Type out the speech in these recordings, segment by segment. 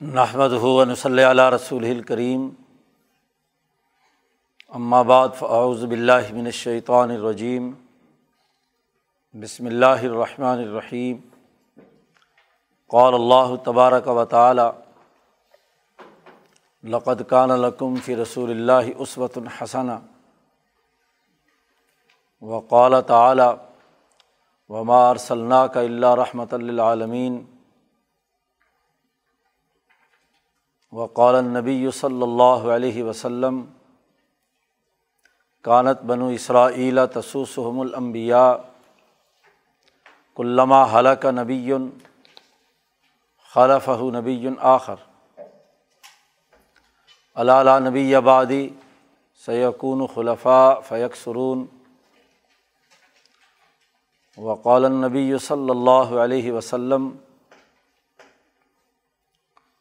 نحمد ہُون صلی علیہ رسول الکریم بعد فاعوذ باللہ من الشیطان الرجیم بسم اللہ الرحمن الرحیم قال اللہ تبارک و تعالی لقد کان لکم فی رسول اللہ عصوۃ الحسن وقال تعالی وما ارسلناک الا رحمۃ للعالمین وقال النبی صلی اللہ علیہ وسلم، کانت بنو اسرائیل تسوسحم الانبیاء کلّمہ حلق نبی، خلفہ نبی آخر۔ علالہ نبی آبادی سیقون خلفاء فیق سرون وقال النبی صلی اللہ علیہ وسلم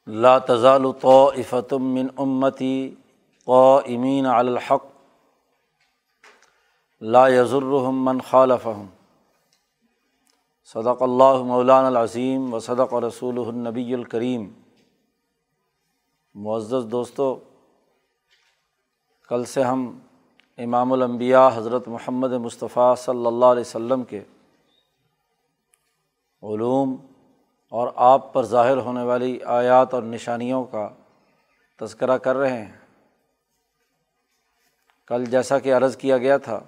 لا تزال طائفة من امتی قائمین علی الحق. لا یضرهم من خالفهم. صدق اللہ مولان العظیم و صدق رسول النبی الکریم معزز دوستو، کل سے ہم امام الانبیاء حضرت محمد مصطفیٰ صلی اللہ علیہ وسلم کے علوم اور آپ پر ظاہر ہونے والی آیات اور نشانیوں کا تذکرہ کر رہے ہیں۔ کل جیسا کہ عرض کیا گیا تھا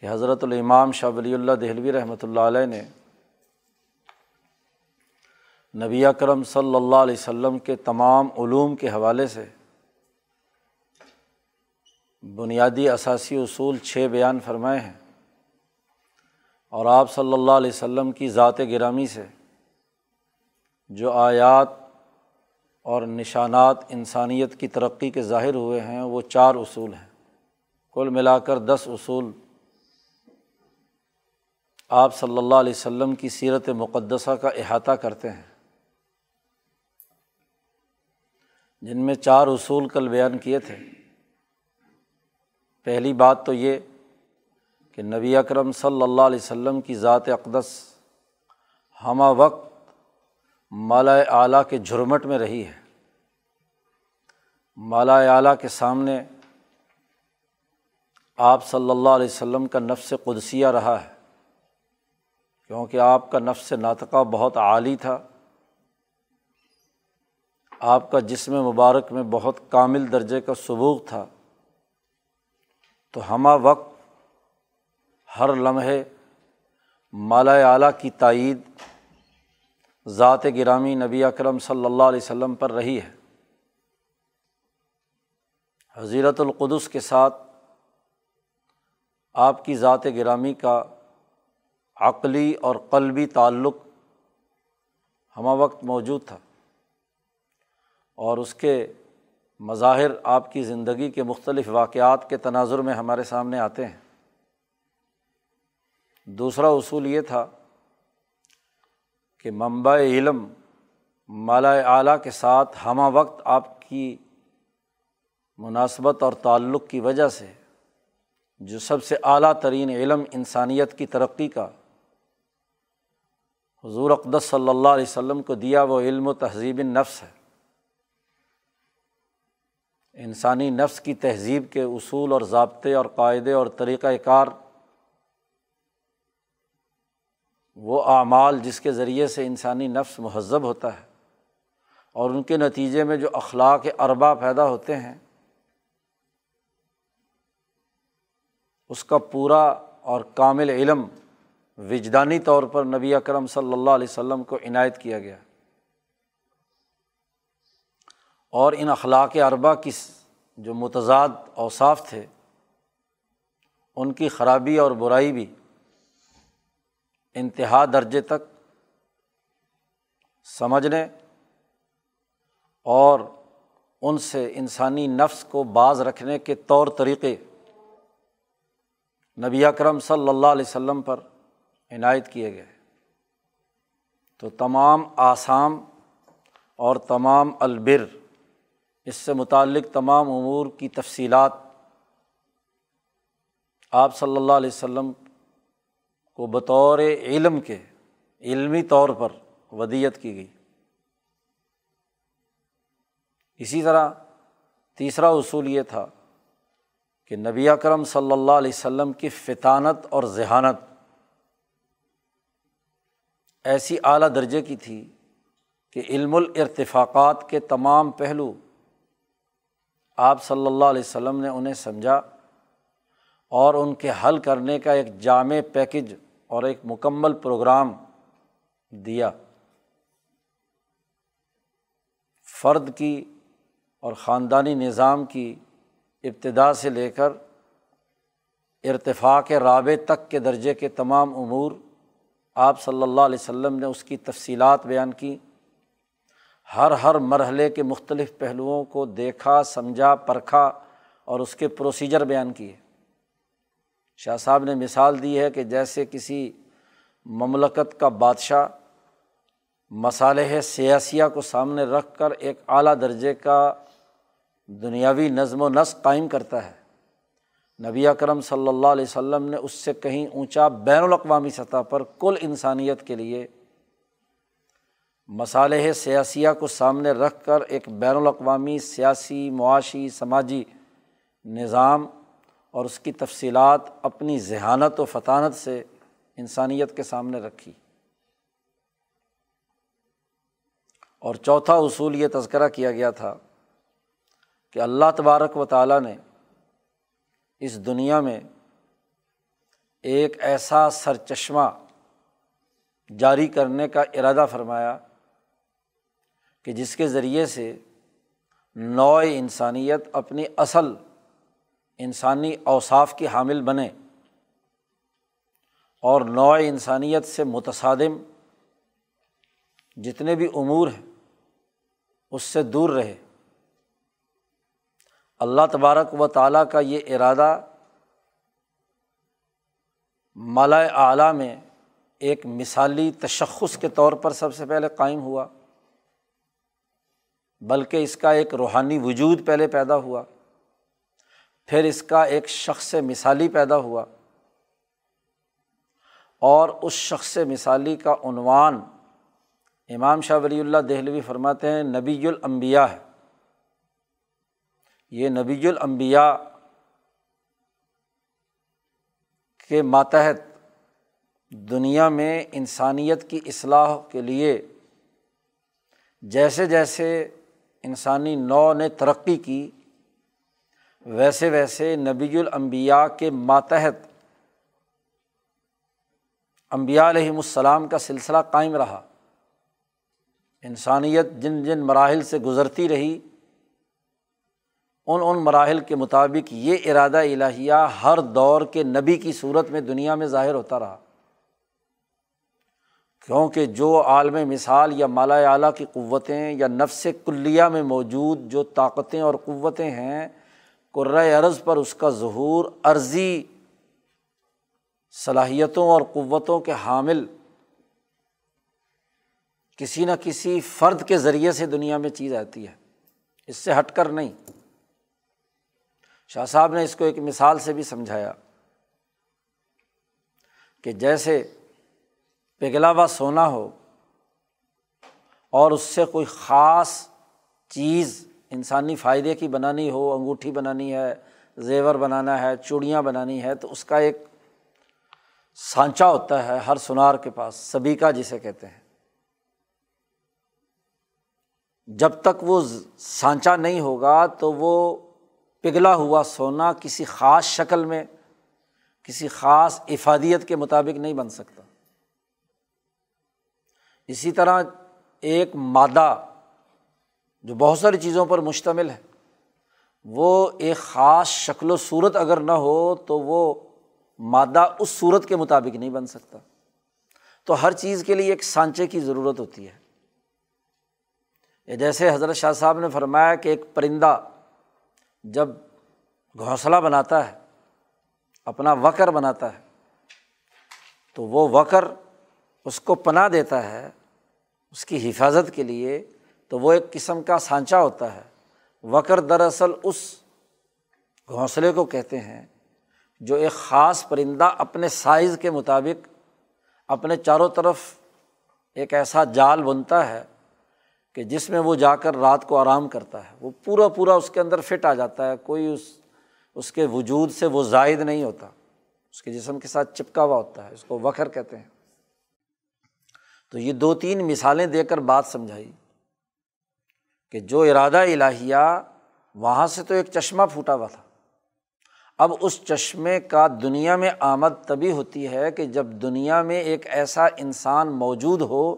کہ حضرت الامام شاہ ولی اللہ دہلوی رحمۃ اللہ علیہ نے نبی اکرم صلی اللہ علیہ وسلم کے تمام علوم کے حوالے سے بنیادی اثاثی اصول چھ بیان فرمائے ہیں اور آپ صلی اللہ علیہ وسلم کی ذات گرامی سے جو آیات اور نشانات انسانیت کی ترقی کے ظاہر ہوئے ہیں، وہ چار اصول ہیں۔ کل ملا کر دس اصول۔ آپ صلی اللہ علیہ وسلم کی سیرت مقدسہ کا احاطہ کرتے ہیں۔ جن میں چار اصول کل بیان کیے تھے۔ پہلی بات تو یہ کہ نبی اکرم صلی اللہ علیہ وسلم کی ذات اقدس ہمہ وقت مالا اعلیٰ کے جھرمٹ میں رہی ہے۔ مالا اعلیٰ کے سامنے آپ صلی اللہ علیہ وسلم کا نفس قدسیہ رہا ہے۔ کیونکہ آپ کا نفس ناطقہ بہت عالی تھا۔ آپ کا جسم مبارک میں بہت کامل درجے کا ثبوت تھا۔ تو ہمہ وقت ہر لمحے مالا اعلیٰ کی تائید ذات گرامی نبی اکرم صلی اللہ علیہ وسلم پر رہی ہے۔ حضیرت القدس کے ساتھ آپ کی ذات گرامی کا عقلی اور قلبی تعلق ہمہ وقت موجود تھا اور اس کے مظاہر آپ کی زندگی کے مختلف واقعات کے تناظر میں ہمارے سامنے آتے ہیں۔ دوسرا اصول یہ تھا کہ منبع علم مالا اعلیٰ کے ساتھ ہمہ وقت آپ کی مناسبت اور تعلق کی وجہ سے جو سب سے اعلیٰ ترین علم انسانیت کی ترقی کا حضور اقدس صلی اللہ علیہ وسلم کو دیا وہ علم و تہذیب نفس ہے۔ انسانی نفس کی تہذیب کے اصول اور ضابطے اور قاعدے اور طریقۂ کار وہ اعمال جس کے ذریعے سے انسانی نفس مہذب ہوتا ہے اور ان کے نتیجے میں جو اخلاق اربا پیدا ہوتے ہیں، اس کا پورا اور کامل علم وجدانی طور پر نبی اکرم صلی اللہ علیہ وسلم کو عنایت کیا گیا۔ اور ان اخلاق اربا کی جو متضاد اوصاف تھے، ان کی خرابی اور برائی بھی انتہا درجے تک سمجھنے اور ان سے انسانی نفس کو بعض رکھنے کے طور طریقے نبی اکرم صلی اللہ علیہ وسلم پر عنایت کیے گئے۔ تو تمام آسام اور تمام البر، اس سے متعلق تمام امور کی تفصیلات آپ صلی اللہ علیہ وسلم کو بطور علم کے، علمی طور پر ودیت کی گئی۔ اسی طرح تیسرا اصول یہ تھا کہ نبی اکرم صلی اللہ علیہ وسلم کی فطانت اور ذہانت ایسی اعلیٰ درجے کی تھی کہ علم الرتفاقات کے تمام پہلو آپ صلی اللہ علیہ وسلم نے انہیں سمجھا اور ان کے حل کرنے کا ایک جامع پیکج اور ایک مکمل پروگرام دیا۔ فرد کی اور خاندانی نظام کی ابتدا سے لے کر ارتفاق رابع تک کے درجے کے تمام امور آپ صلی اللہ علیہ وسلم نے اس کی تفصیلات بیان کی۔ ہر ہر مرحلے کے مختلف پہلوؤں کو دیکھا، سمجھا، پرکھا اور اس کے پروسیجر بیان کیے۔ شاہ صاحب نے مثال دی ہے کہ جیسے کسی مملکت کا بادشاہ مصالح سیاسیہ کو سامنے رکھ کر ایک اعلیٰ درجے کا دنیاوی نظم و نسق قائم کرتا ہے، نبی اکرم صلی اللہ علیہ وسلم نے اس سے کہیں اونچا بین الاقوامی سطح پر کل انسانیت کے لیے مصالح سیاسیہ کو سامنے رکھ کر ایک بین الاقوامی سیاسی، معاشی، سماجی نظام اور اس کی تفصیلات اپنی ذہانت و فطانت سے انسانیت کے سامنے رکھی۔ اور چوتھا اصول یہ تذکرہ کیا گیا تھا کہ اللہ تبارک و تعالیٰ نے اس دنیا میں ایک ایسا سر چشمہ جاری کرنے کا ارادہ فرمایا کہ جس کے ذریعے سے نو انسانیت اپنی اصل انسانی اوصاف کی حامل بنے اور نو انسانیت سے متصادم جتنے بھی امور ہیں، اس سے دور رہے۔ اللہ تبارک و تعالیٰ کا یہ ارادہ مالا اعلیٰ میں ایک مثالی تشخص کے طور پر سب سے پہلے قائم ہوا، بلکہ اس کا ایک روحانی وجود پہلے پیدا ہوا۔ پھر اس کا ایک شخص مثالی پیدا ہوا اور اس شخص مثالی کا عنوان امام شاہ ولی اللہ دہلوی فرماتے ہیں نبی الانبیاء ہے۔ یہ نبی الانبیاء کے ماتحت دنیا میں انسانیت کی اصلاح کے لیے جیسے جیسے انسانی نو نے ترقی کی ویسے ویسے نبی الانبیاء کے ماتحت امبیا علیہم السلام کا سلسلہ قائم رہا۔ انسانیت جن جن مراحل سے گزرتی رہی، ان ان مراحل کے مطابق یہ ارادہ الہیہ ہر دور کے نبی کی صورت میں دنیا میں ظاہر ہوتا رہا۔ کیونکہ جو عالم مثال یا مالا اعلیٰ کی قوتیں یا نفس کلیہ میں موجود جو طاقتیں اور قوتیں ہیں قرۂۂ عرض پر اس کا ظہور عرضی صلاحیتوں اور قوتوں کے حامل کسی نہ کسی فرد کے ذریعے سے دنیا میں چیز آتی ہے۔ اس سے ہٹ کر نہیں۔ شاہ صاحب نے اس کو ایک مثال سے بھی سمجھایا کہ جیسے پگھلا ہوا سونا ہو اور اس سے کوئی خاص چیز انسانی فائدے کی بنانی ہو، انگوٹھی بنانی ہے، زیور بنانا ہے، چوڑیاں بنانی ہے تو اس کا ایک سانچا ہوتا ہے ہر سنار کے پاس سبھی کا جسے کہتے ہیں۔ جب تک وہ سانچا نہیں ہوگا تو وہ پگھلا ہوا سونا کسی خاص شکل میں، کسی خاص افادیت کے مطابق نہیں بن سکتا۔ اسی طرح ایک مادہ جو بہت ساری چیزوں پر مشتمل ہے، وہ ایک خاص شکل و صورت اگر نہ ہو تو وہ مادہ اس صورت کے مطابق نہیں بن سکتا۔ تو ہر چیز کے لیے ایک سانچے کی ضرورت ہوتی ہے۔ جیسے حضرت شاہ صاحب نے فرمایا کہ ایک پرندہ جب گھونسلہ بناتا ہے، اپنا وکر بناتا ہے، تو وہ وکر اس کو پناہ دیتا ہے، اس کی حفاظت کے لیے تو وہ ایک قسم کا سانچا ہوتا ہے۔ وکر دراصل اس گھونسلے کو کہتے ہیں جو ایک خاص پرندہ اپنے سائز کے مطابق اپنے چاروں طرف ایک ایسا جال بنتا ہے کہ جس میں وہ جا کر رات کو آرام کرتا ہے۔ وہ پورا پورا اس کے اندر فٹ آ جاتا ہے، کوئی اس اس کے وجود سے وہ زائد نہیں ہوتا۔ اس کے جسم کے ساتھ چپکا ہوا ہوتا ہے، اس کو وکھر کہتے ہیں۔ تو یہ دو تین مثالیں دے کر بات سمجھائی۔ کہ جو ارادہ الہیہ وہاں سے تو ایک چشمہ پھوٹا ہوا تھا۔ اب اس چشمے کا دنیا میں آمد تبھی ہوتی ہے کہ جب دنیا میں ایک ایسا انسان موجود ہو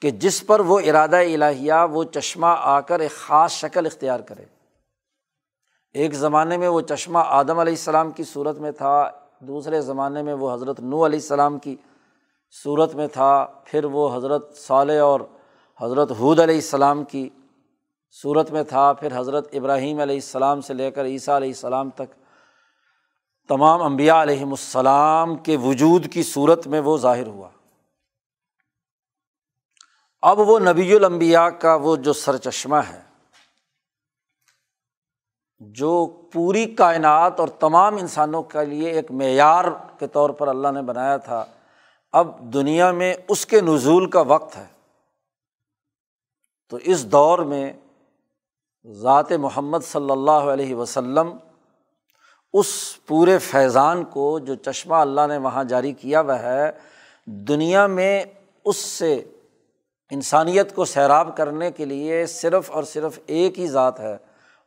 کہ جس پر وہ ارادہ الہیہ، وہ چشمہ آ کر ایک خاص شکل اختیار کرے۔ ایک زمانے میں وہ چشمہ آدم علیہ السلام کی صورت میں تھا، دوسرے زمانے میں وہ حضرت نو علیہ السلام کی صورت میں تھا، پھر وہ حضرت صالح اور حضرت حود علیہ السلام کی صورت میں تھا، پھر حضرت ابراہیم علیہ السلام سے لے کر عیسیٰ علیہ السلام تک تمام امبیا علیہم السلام کے وجود کی صورت میں وہ ظاہر ہوا۔ اب وہ نبی الانبیاء کا وہ جو سر چشمہ ہے، جو پوری کائنات اور تمام انسانوں کے لیے ایک معیار کے طور پر اللہ نے بنایا تھا، اب دنیا میں اس کے نزول کا وقت ہے۔ تو اس دور میں ذات محمد صلی اللہ علیہ وسلم اس پورے فیضان کو جو چشمہ اللہ نے وہاں جاری کیا وہ ہے، دنیا میں اس سے انسانیت کو سیراب کرنے کے لیے صرف اور صرف ایک ہی ذات ہے،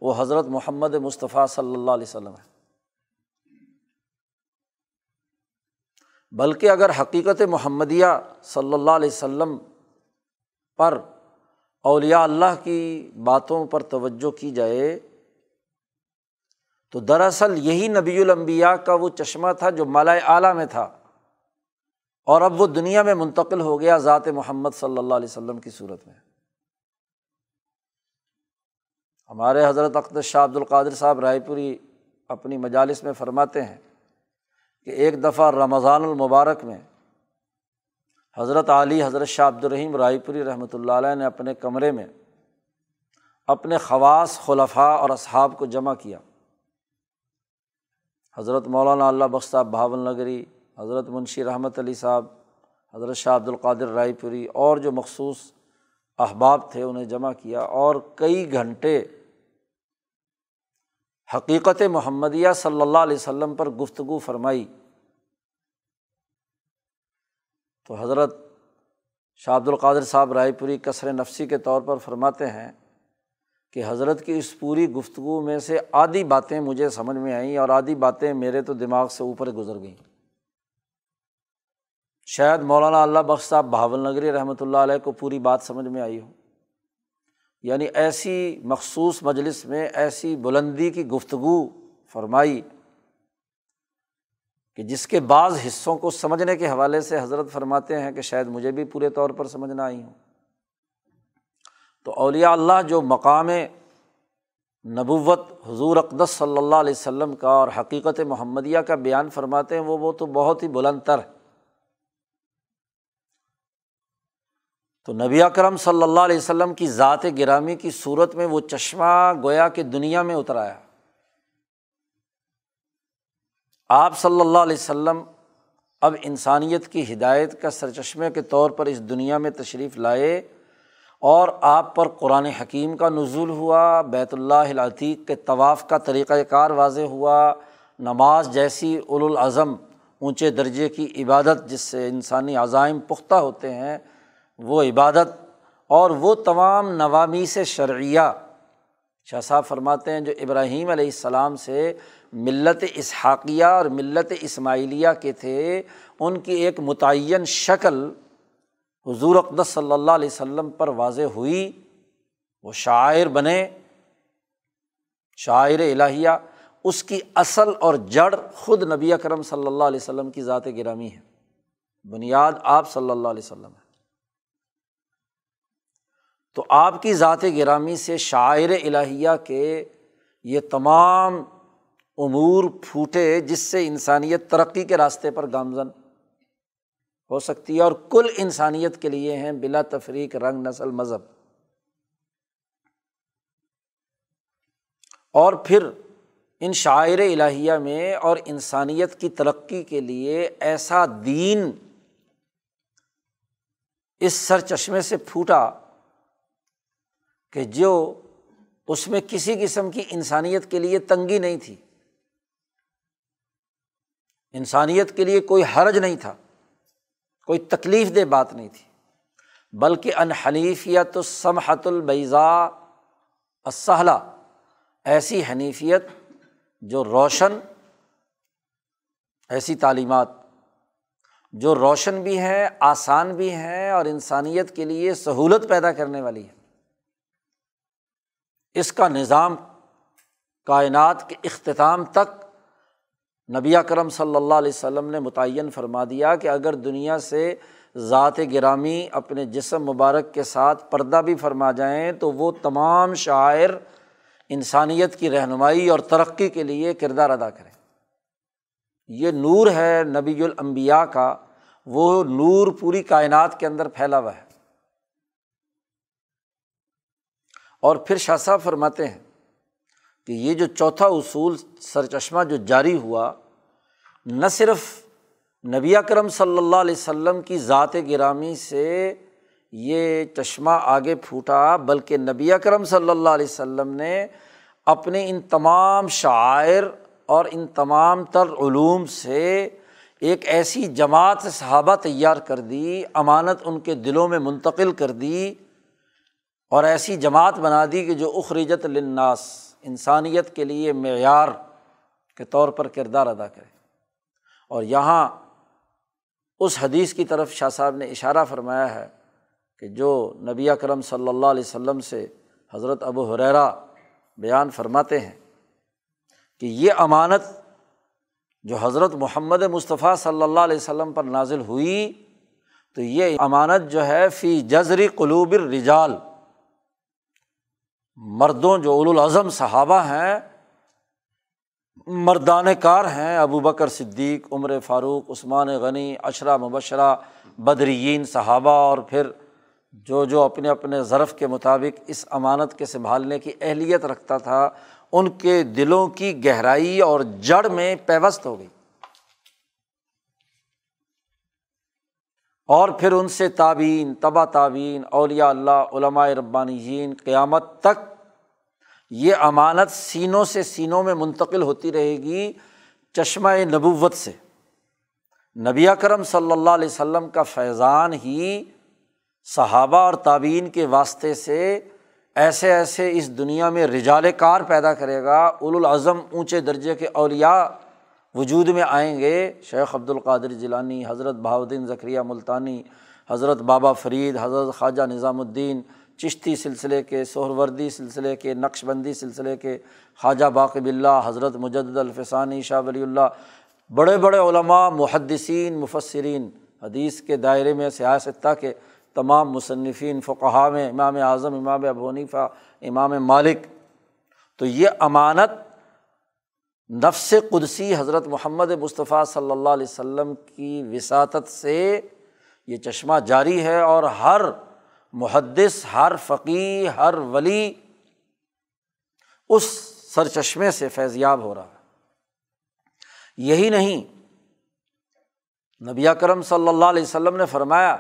وہ حضرت محمد مصطفیٰ صلی اللہ علیہ وسلم ہے۔ بلکہ اگر حقیقت محمدیہ صلی اللہ علیہ وسلم پر اولیاء اللہ کی باتوں پر توجہ کی جائے تو دراصل یہی نبی الانبیاء کا وہ چشمہ تھا جو مالا اعلیٰ میں تھا اور اب وہ دنیا میں منتقل ہو گیا ذات محمد صلی اللہ علیہ وسلم کی صورت میں۔ ہمارے حضرت اقدر شاہ عبد القادر صاحب رائے پوری اپنی مجالس میں فرماتے ہیں کہ ایک دفعہ رمضان المبارک میں حضرت علی، حضرت شاہ عبد الرحیم رائے پوری رحمۃ اللہ علیہ نے اپنے کمرے میں اپنے خواص، خلفاء اور اصحاب کو جمع کیا۔ حضرت مولانا اللہ بخش صاحب بھاول نگری، حضرت منشی رحمت علی صاحب، حضرت شاہ عبد القادر رائے پوری اور جو مخصوص احباب تھے انہیں جمع کیا اور کئی گھنٹے حقیقت محمدیہ صلی اللہ علیہ وسلم پر گفتگو فرمائی۔ تو حضرت شاہ عبد القادر صاحب رائے پوری کثر نفسی کے طور پر فرماتے ہیں کہ حضرت کی اس پوری گفتگو میں سے آدھی باتیں مجھے سمجھ میں آئیں اور آدھی باتیں میرے تو دماغ سے اوپر گزر گئیں۔ شاید مولانا اللہ بخش صاحب بھاول نگری رحمۃ اللہ علیہ کو پوری بات سمجھ میں آئی ہو۔ یعنی ایسی مخصوص مجلس میں ایسی بلندی کی گفتگو فرمائی کہ جس کے بعض حصوں کو سمجھنے کے حوالے سے حضرت فرماتے ہیں کہ شاید مجھے بھی پورے طور پر سمجھنا آئی ہوں۔ تو اولیاء اللہ جو مقام نبوت حضور اقدس صلی اللہ علیہ وسلم کا اور حقیقت محمدیہ کا بیان فرماتے ہیں، وہ وہ تو بہت ہی بلند تر۔ ہے تو نبی اکرم صلی اللہ علیہ وسلم کی ذات گرامی کی صورت میں وہ چشمہ گویا کہ دنیا میں اتر آیا۔ آپ صلی اللہ علیہ وسلم اب انسانیت کی ہدایت کا سر چشمے کے طور پر اس دنیا میں تشریف لائے اور آپ پر قرآن حکیم کا نزول ہوا، بیت اللہ العتیق کے طواف کا طریقۂ کار واضح ہوا، نماز جیسی الاظم اونچے درجے کی عبادت جس سے انسانی عزائم پختہ ہوتے ہیں، وہ عبادت اور وہ تمام نوامی سے شرعیہ، شاہ صاحب فرماتے ہیں جو ابراہیم علیہ السلام سے ملت اسحاقیہ اور ملت اسماعیلیہ کے تھے، ان کی ایک متعین شکل حضور اقدس صلی اللہ علیہ وسلم پر واضح ہوئی۔ وہ شاعر بنے، شاعر الہیہ، اس کی اصل اور جڑ خود نبی اکرم صلی اللہ علیہ وسلم کی ذات گرامی ہے۔ بنیاد آپ صلی اللہ علیہ وسلم ہے۔ تو آپ کی ذات گرامی سے شاعر الہیہ کے یہ تمام امور پھوٹے جس سے انسانیت ترقی کے راستے پر گامزن ہو سکتی ہے اور کل انسانیت کے لیے ہیں بلا تفریق رنگ نسل مذہب۔ اور پھر ان شاعر الہیہ میں اور انسانیت کی ترقی کے لیے ایسا دین اس سر چشمے سے پھوٹا کہ جو اس میں کسی قسم کی انسانیت کے لیے تنگی نہیں تھی۔ انسانیت کے لیے کوئی حرج نہیں تھا، کوئی تکلیف دہ بات نہیں تھی، بلکہ انحنیفیت سمحت البیضا اسلح ایسی حنیفیت جو روشن، ایسی تعلیمات جو روشن بھی ہیں، آسان بھی ہیں اور انسانیت کے لیے سہولت پیدا کرنے والی ہے اس کا نظام کائنات کے اختتام تک نبی کرم صلی اللہ علیہ وسلم نے متعین فرما دیا کہ اگر دنیا سے ذات گرامی اپنے جسم مبارک کے ساتھ پردہ بھی فرما جائیں، تو وہ تمام شاعر انسانیت کی رہنمائی اور ترقی کے لیے کردار ادا کریں۔ یہ نور ہے نبی الانبیاء کا، وہ نور پوری کائنات کے اندر پھیلا ہوا ہے۔ اور پھر شاہ صاحب فرماتے ہیں کہ یہ جو چوتھا اصول سر چشمہ جو جاری ہوا، نہ صرف نبی اکرم صلی اللہ علیہ وسلم کی ذات گرامی سے یہ چشمہ آگے پھوٹا، بلکہ نبی اکرم صلی اللہ علیہ وسلم نے اپنے ان تمام شاعر اور ان تمام تر علوم سے ایک ایسی جماعت صحابہ تیار کر دی، امانت ان کے دلوں میں منتقل کر دی اور ایسی جماعت بنا دی کہ جو اخرجت لناس انسانیت کے لیے معیار کے طور پر کردار ادا کرے۔ اور یہاں اس حدیث کی طرف شاہ صاحب نے اشارہ فرمایا ہے کہ جو نبی کرم صلی اللہ علیہ وسلم سے حضرت ابو حریرا بیان فرماتے ہیں کہ یہ امانت جو حضرت محمد مصطفیٰ صلی اللہ علیہ وسلم پر نازل ہوئی، تو یہ امانت جو ہے فی جزری قلوب الرجال مردوں جو الاظم صحابہ ہیں مردان کار ہیں، ابو بکر صدیق، عمر فاروق، عثمان غنی اشرا مبشرہ، بدرین صحابہ اور پھر جو جو اپنے اپنے ضرف کے مطابق اس امانت کے سنبھالنے کی اہلیت رکھتا تھا، ان کے دلوں کی گہرائی اور جڑ میں پیوست ہو گئی۔ اور پھر ان سے تعبین تبا تعبین اولیاء اللہ، علماء ربانی قیامت تک یہ امانت سینوں سے سینوں میں منتقل ہوتی رہے گی چشمہ نبوت سے۔ نبی کرم صلی اللہ علیہ وسلم کا فیضان ہی صحابہ اور تعبین کے واسطے سے ایسے ایسے اس دنیا میں رجال کار پیدا کرے گا الاظم اونچے درجے کے اولیاء وجود میں آئیں گے شیخ عبد القادر جیلانی، حضرت بہاؤدین ذکریہ ملتانی، حضرت بابا فرید، حضرت خواجہ نظام الدین چشتی سلسلے کے، سہروردی سلسلے کے نقش بندی سلسلے کے، خواجہ باقب اللہ حضرت مجد الفسانی، شاہ ولی اللہ، بڑے بڑے علماء، محدثین مفصرین حدیث کے دائرے میں سیاستہ کے تمام مصنفین فقہ میں، امام اعظم، امام ابونیفہ امام مالک۔ تو یہ امانت نفس قدسی حضرت محمد مصطفیٰ صلی اللہ علیہ وسلم کی وساطت سے یہ چشمہ جاری ہے اور ہر محدث، ہر فقی ہر ولی اس سر چشمے سے فیض یاب ہو رہا ہے۔ یہی نہیں، نبی کرم صلی اللہ علیہ وسلم نے فرمایا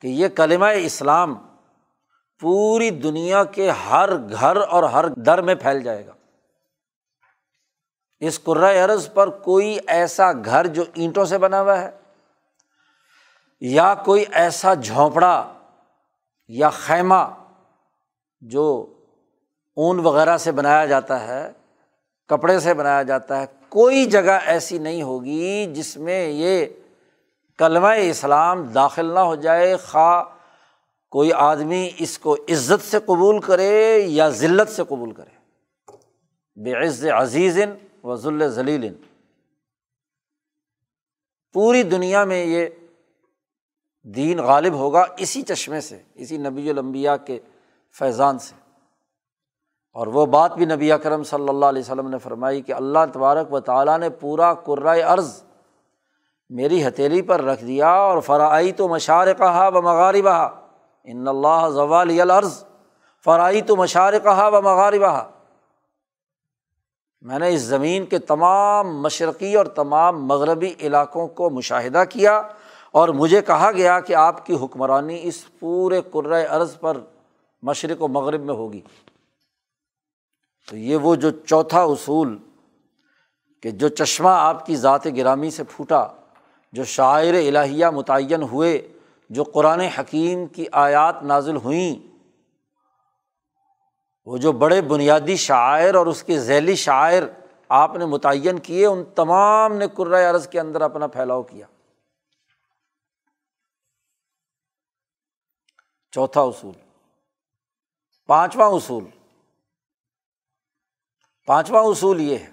کہ یہ کلمہ اسلام پوری دنیا کے ہر گھر اور ہر در میں پھیل جائے گا۔ اس عرض پر کوئی ایسا گھر جو اینٹوں سے بنا ہوا ہے، یا کوئی ایسا جھونپڑا یا خیمہ جو اون وغیرہ سے بنایا جاتا ہے، کپڑے سے بنایا جاتا ہے، کوئی جگہ ایسی نہیں ہوگی جس میں یہ کلمہ اسلام داخل نہ ہو جائے، خواہ کوئی آدمی اس کو عزت سے قبول کرے یا ذلت سے قبول کرے۔ بے عز عزیز و ذل ذلیل پوری دنیا میں یہ دین غالب ہوگا اسی چشمے سے، اسی نبی المبیا کے فیضان سے۔ اور وہ بات بھی نبی اکرم صلی اللہ علیہ وسلم نے فرمائی کہ اللہ تبارک و تعالیٰ نے پورا قرائے عرض میری ہتھیلی پر رکھ دیا اور فرائی تو مشار کہا و مغاربہ ان اللہ ضوال العرض۔ فرائی تو مشار کہا و مغاربہ میں نے اس زمین کے تمام مشرقی اور تمام مغربی علاقوں کو مشاہدہ کیا اور مجھے کہا گیا کہ آپ کی حکمرانی اس پورے قرۂۂ عرض پر مشرق و مغرب میں ہوگی۔ تو یہ وہ جو چوتھا اصول کہ جو چشمہ آپ کی ذات گرامی سے پھوٹا، جو شاعر الہیہ متعین ہوئے، جو قرآن حکیم کی آیات نازل ہوئیں وہ جو بڑے بنیادی شاعر اور اس کے ذیلی شاعر آپ نے متعین کیے، ان تمام نے قرۂۂ عرض کے اندر اپنا پھیلاؤ کیا۔ چوتھا اصول۔ پانچواں اصول۔ پانچواں اصول یہ ہے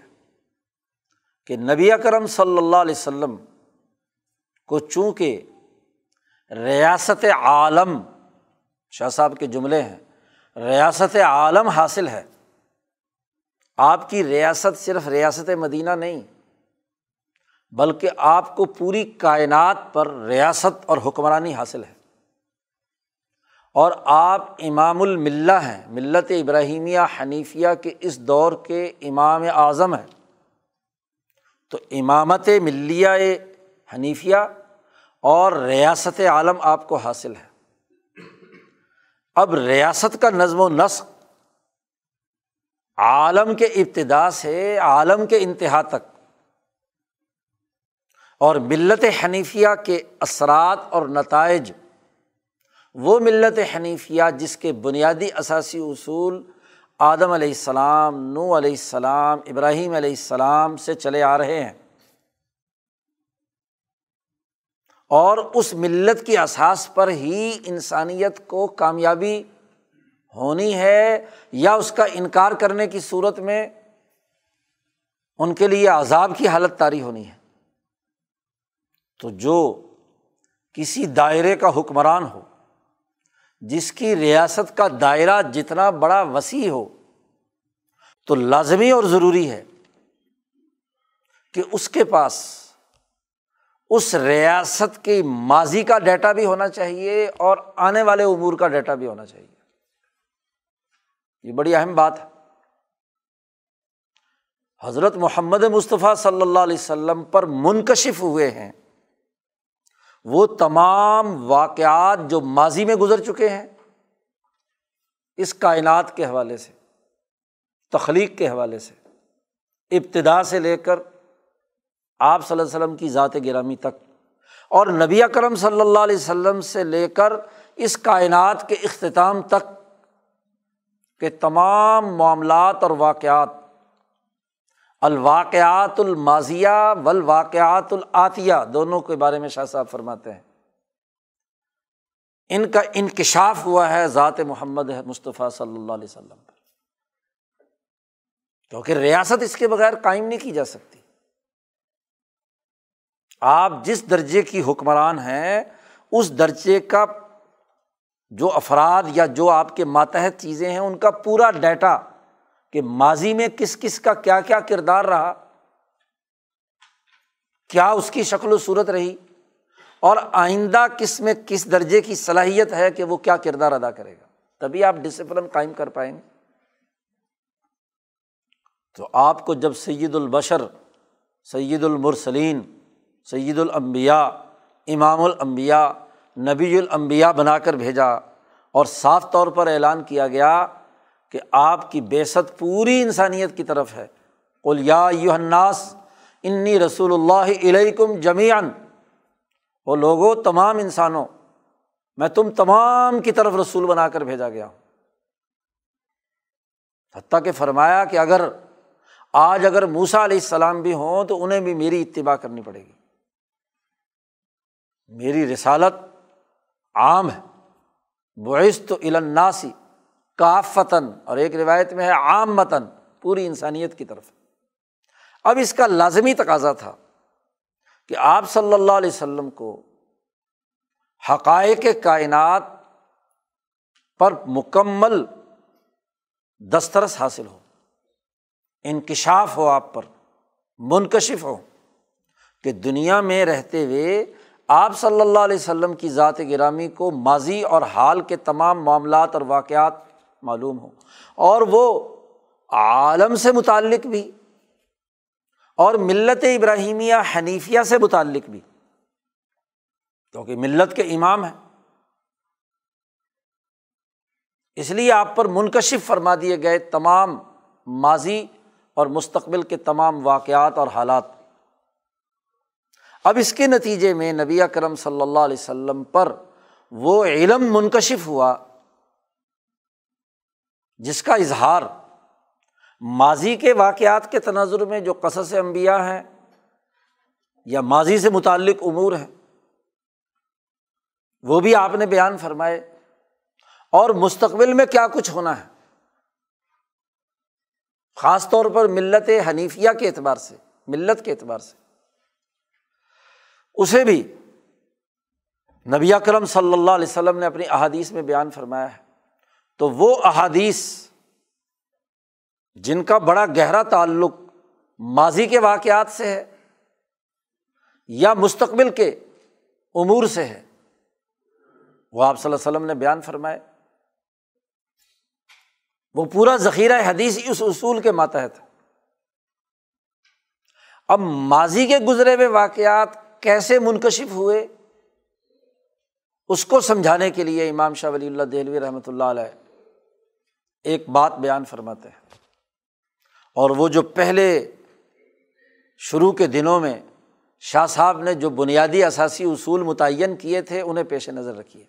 کہ نبی اکرم صلی اللہ علیہ وسلم کو چونکہ ریاست عالم، شاہ صاحب کے جملے ہیں ریاست عالم حاصل ہے۔ آپ کی ریاست صرف ریاست مدینہ نہیں، بلکہ آپ کو پوری کائنات پر ریاست اور حکمرانی حاصل ہے۔ اور آپ امام الملہ ہیں، ملت ابراہیمیہ حنیفیہ کے اس دور کے امام اعظم ہیں۔ تو امامت ملیہ حنیفیہ اور ریاست عالم آپ کو حاصل ہے۔ اب ریاست کا نظم و نسق عالم کے ابتدا سے عالم کے انتہا تک اور ملت حنیفیہ کے اثرات اور نتائج، وہ ملت حنیفیہ جس کے بنیادی اثاثی اصول آدم علیہ السلام نو علیہ السلام، ابراہیم علیہ السلام سے چلے آ رہے ہیں۔ اور اس ملت کی اثاث پر ہی انسانیت کو کامیابی ہونی ہے یا اس کا انکار کرنے کی صورت میں ان کے لیے عذاب کی حالت طاری ہونی ہے۔ تو جو کسی دائرے کا حکمران ہو، جس کی ریاست کا دائرہ جتنا بڑا وسیع ہو، تو لازمی اور ضروری ہے کہ اس کے پاس اس ریاست کے ماضی کا ڈیٹا بھی ہونا چاہیے اور آنے والے امور کا ڈیٹا بھی ہونا چاہیے۔ یہ بڑی اہم بات ہے۔ حضرت محمد مصطفیٰ صلی اللہ علیہ وسلم پر منکشف ہوئے ہیں۔ وہ تمام واقعات جو ماضی میں گزر چکے ہیں، اس کائنات کے حوالے سے، تخلیق کے حوالے سے، ابتدا سے لے کر آپ صلی اللہ علیہ وسلم کی ذات گرامی تک اور نبی کرم صلی اللہ علیہ وسلم سے لے کر اس کائنات کے اختتام تک کے تمام معاملات اور واقعات، الواقعات الماضیہ و الواقعات العطیہ دونوں کے بارے میں شاہ صاحب فرماتے ہیں۔ ان کا انکشاف ہوا ہے ذات محمد مصطفیٰ صلی اللہ علیہ وسلم پر۔ کیونکہ ریاست اس کے بغیر قائم نہیں کی جا سکتی۔ آپ جس درجے کی حکمران ہیں، اس درجے کا جو افراد یا جو آپ کے ماتحت چیزیں ہیں، ان کا پورا ڈیٹا کہ ماضی میں کس کس کا کیا کیا کردار رہا، کیا اس کی شکل و صورت رہی، اور آئندہ کس میں کس درجے کی صلاحیت ہے کہ وہ کیا کردار ادا کرے گا۔ تبھی آپ ڈسپلن قائم کر پائیں گے۔ تو آپ کو جب سید البشر سید المرسلین سید الانبیاء، امام الانبیاء، نبی الانبیاء بنا کر بھیجا اور صاف طور پر اعلان کیا گیا کہ آپ کی بیست پوری انسانیت کی طرف ہے۔ قلیا الناس، انی رسول اللہ علیکم جمیان وہ لوگوں تمام انسانوں، میں تم تمام کی طرف رسول بنا کر بھیجا گیا ہوں۔ حتیٰ کہ فرمایا کہ اگر، آج اگر موسا علیہ السلام بھی ہوں تو انہیں بھی میری اتباع کرنی پڑے گی۔ میری رسالت عام ہے۔ بعث تو الناسی کافتاً، اور ایک روایت میں ہے عام متن پوری انسانیت کی طرف۔ اب اس کا لازمی تقاضا تھا کہ آپ صلی اللہ علیہ وسلم کو حقائق کائنات پر مکمل دسترس حاصل ہو، انکشاف ہو، آپ پر منکشف ہو کہ دنیا میں رہتے ہوئے آپ صلی اللہ علیہ وسلم کی ذات گرامی کو ماضی اور حال کے تمام معاملات اور واقعات معلوم ہوں۔ اور وہ عالم سے متعلق بھی اور ملت ابراہیمیہ حنیفیہ سے متعلق بھی۔ کیونکہ ملت کے امام ہیں۔ اس لیے آپ پر منکشف فرما دیے گئے تمام ماضی اور مستقبل کے تمام واقعات اور حالات۔ اب اس کے نتیجے میں نبی کرم صلی اللہ علیہ وسلم پر وہ علم منکشف ہوا، جس کا اظہار ماضی کے واقعات کے تناظر میں جو قصص انبیاء ہیں یا ماضی سے متعلق امور ہیں، وہ بھی آپ نے بیان فرمائے۔ اور مستقبل میں کیا کچھ ہونا ہے؟ خاص طور پر ملت حنیفیہ کے اعتبار سے، ملت کے اعتبار سے۔ اسے بھی۔ نبی کرم صلی اللہ علیہ وسلم نے اپنی احادیث میں بیان فرمایا ہے۔ تو وہ احادیث جن کا بڑا گہرا تعلق ماضی کے واقعات سے ہے یا مستقبل کے امور سے ہے، وہ آپ صلی اللہ علیہ وسلم نے بیان فرمائے۔ وہ پورا ذخیرہ حدیث اس اصول کے ماتحت ہے۔ اب ماضی کے گزرے ہوئے واقعات کیسے منکشف ہوئے؟ اس کو سمجھانے کے لیے امام شاہ ولی اللہ دہلوی رحمۃ اللہ علیہ ایک بات بیان فرماتے ہیں۔ اور وہ جو پہلے شروع کے دنوں میں شاہ صاحب نے جو بنیادی اثاثی اصول متعین کیے تھے، انہیں پیش نظر رکھیے۔